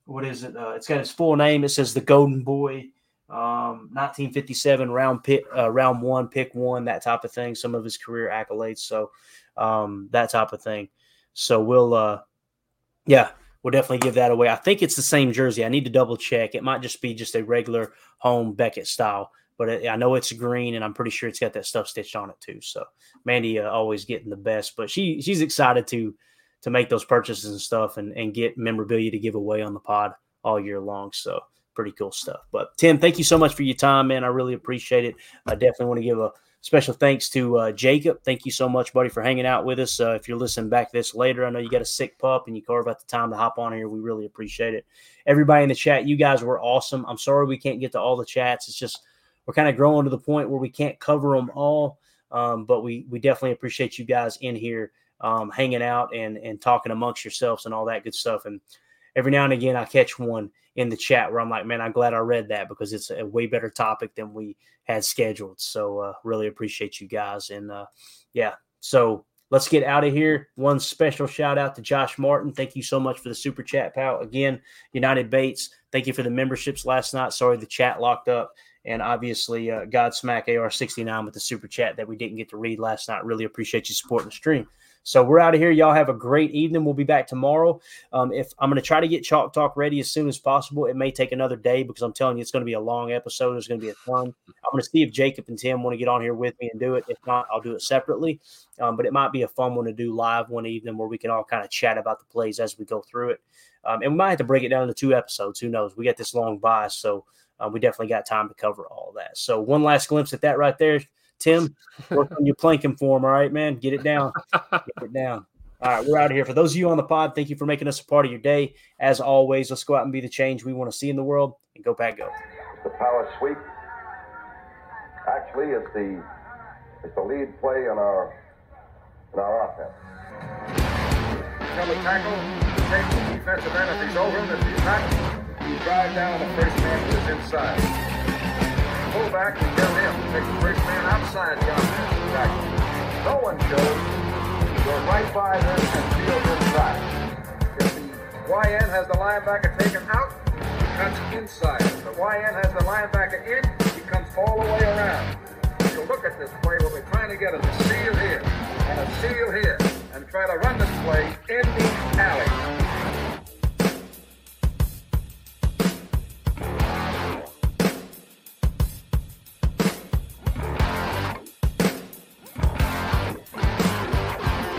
what is it? Uh, it's got his full name. It says the Golden Boy, um, 1957 round pick, uh, round one, pick one, that type of thing. Some of his career accolades. So um, that type of thing. So we'll, uh, yeah, we'll definitely give that away. I think it's the same jersey. I need to double check. It might just be just a regular home Beckett style, but it, I know it's green, and I'm pretty sure it's got that stuff stitched on it too. So Mandy uh, always getting the best, but she she's excited to to make those purchases and stuff, and and get memorabilia to give away on the pod all year long. So pretty cool stuff. But Tim, thank you so much for your time, man. I really appreciate it. I definitely want to give a Special thanks to uh, Jacob. Thank you so much, buddy, for hanging out with us. Uh, if you're listening back this later, I know you got a sick pup and you carve out the time to hop on here. We really appreciate it. Everybody in the chat, you guys were awesome. I'm sorry we can't get to all the chats. It's just we're kind of growing to the point where we can't cover them all. Um, but we we definitely appreciate you guys in here um, hanging out and and talking amongst yourselves and all that good stuff. And every now and again, I catch one in the chat where I'm like, man, I'm glad I read that because it's a way better topic than we had scheduled. So uh, really appreciate you guys. And uh, yeah, so let's get out of here. One special shout out to Josh Martin. Thank you so much for the super chat, pal. Again, United Bates. Thank you for the memberships last night. Sorry the chat locked up. And obviously, uh, Godsmack AR69 with the super chat that we didn't get to read last night. Really appreciate you supporting the stream. So we're out of here. Y'all have a great evening. We'll be back tomorrow. Um, if I'm going to try to get Chalk Talk ready as soon as possible, it may take another day because I'm telling you, it's going to be a long episode. There's going to be a ton. I'm going to see if Jacob and Tim want to get on here with me and do it. If not, I'll do it separately. Um, but it might be a fun one to do live one evening where we can all kind of chat about the plays as we go through it. Um, and we might have to break it down into two episodes. Who knows? We got this long bias, so uh, we definitely got time to cover all that. So one last glimpse at that right there. Tim, work on your planking form. All right, man. Get it down. Get it down. All right, we're out of here. For those of you on the pod, thank you for making us a part of your day. As always, let's go out and be the change we want to see in the world and go back go. The power sweep. Actually, it's the it's the lead play in our in our offense. Come a tackle, take the defensive end if he's over him. If he's not, you drive down the first man who is inside. Pull back and get him. Take the first man outside offensive tackle. No one goes Go right by them and field inside. If the YN has the linebacker taken out, he cuts inside. If the YN has the linebacker in, he comes all the way around. So look at this play. What we're trying to get is a seal here and a seal here and try to run this play in the alley.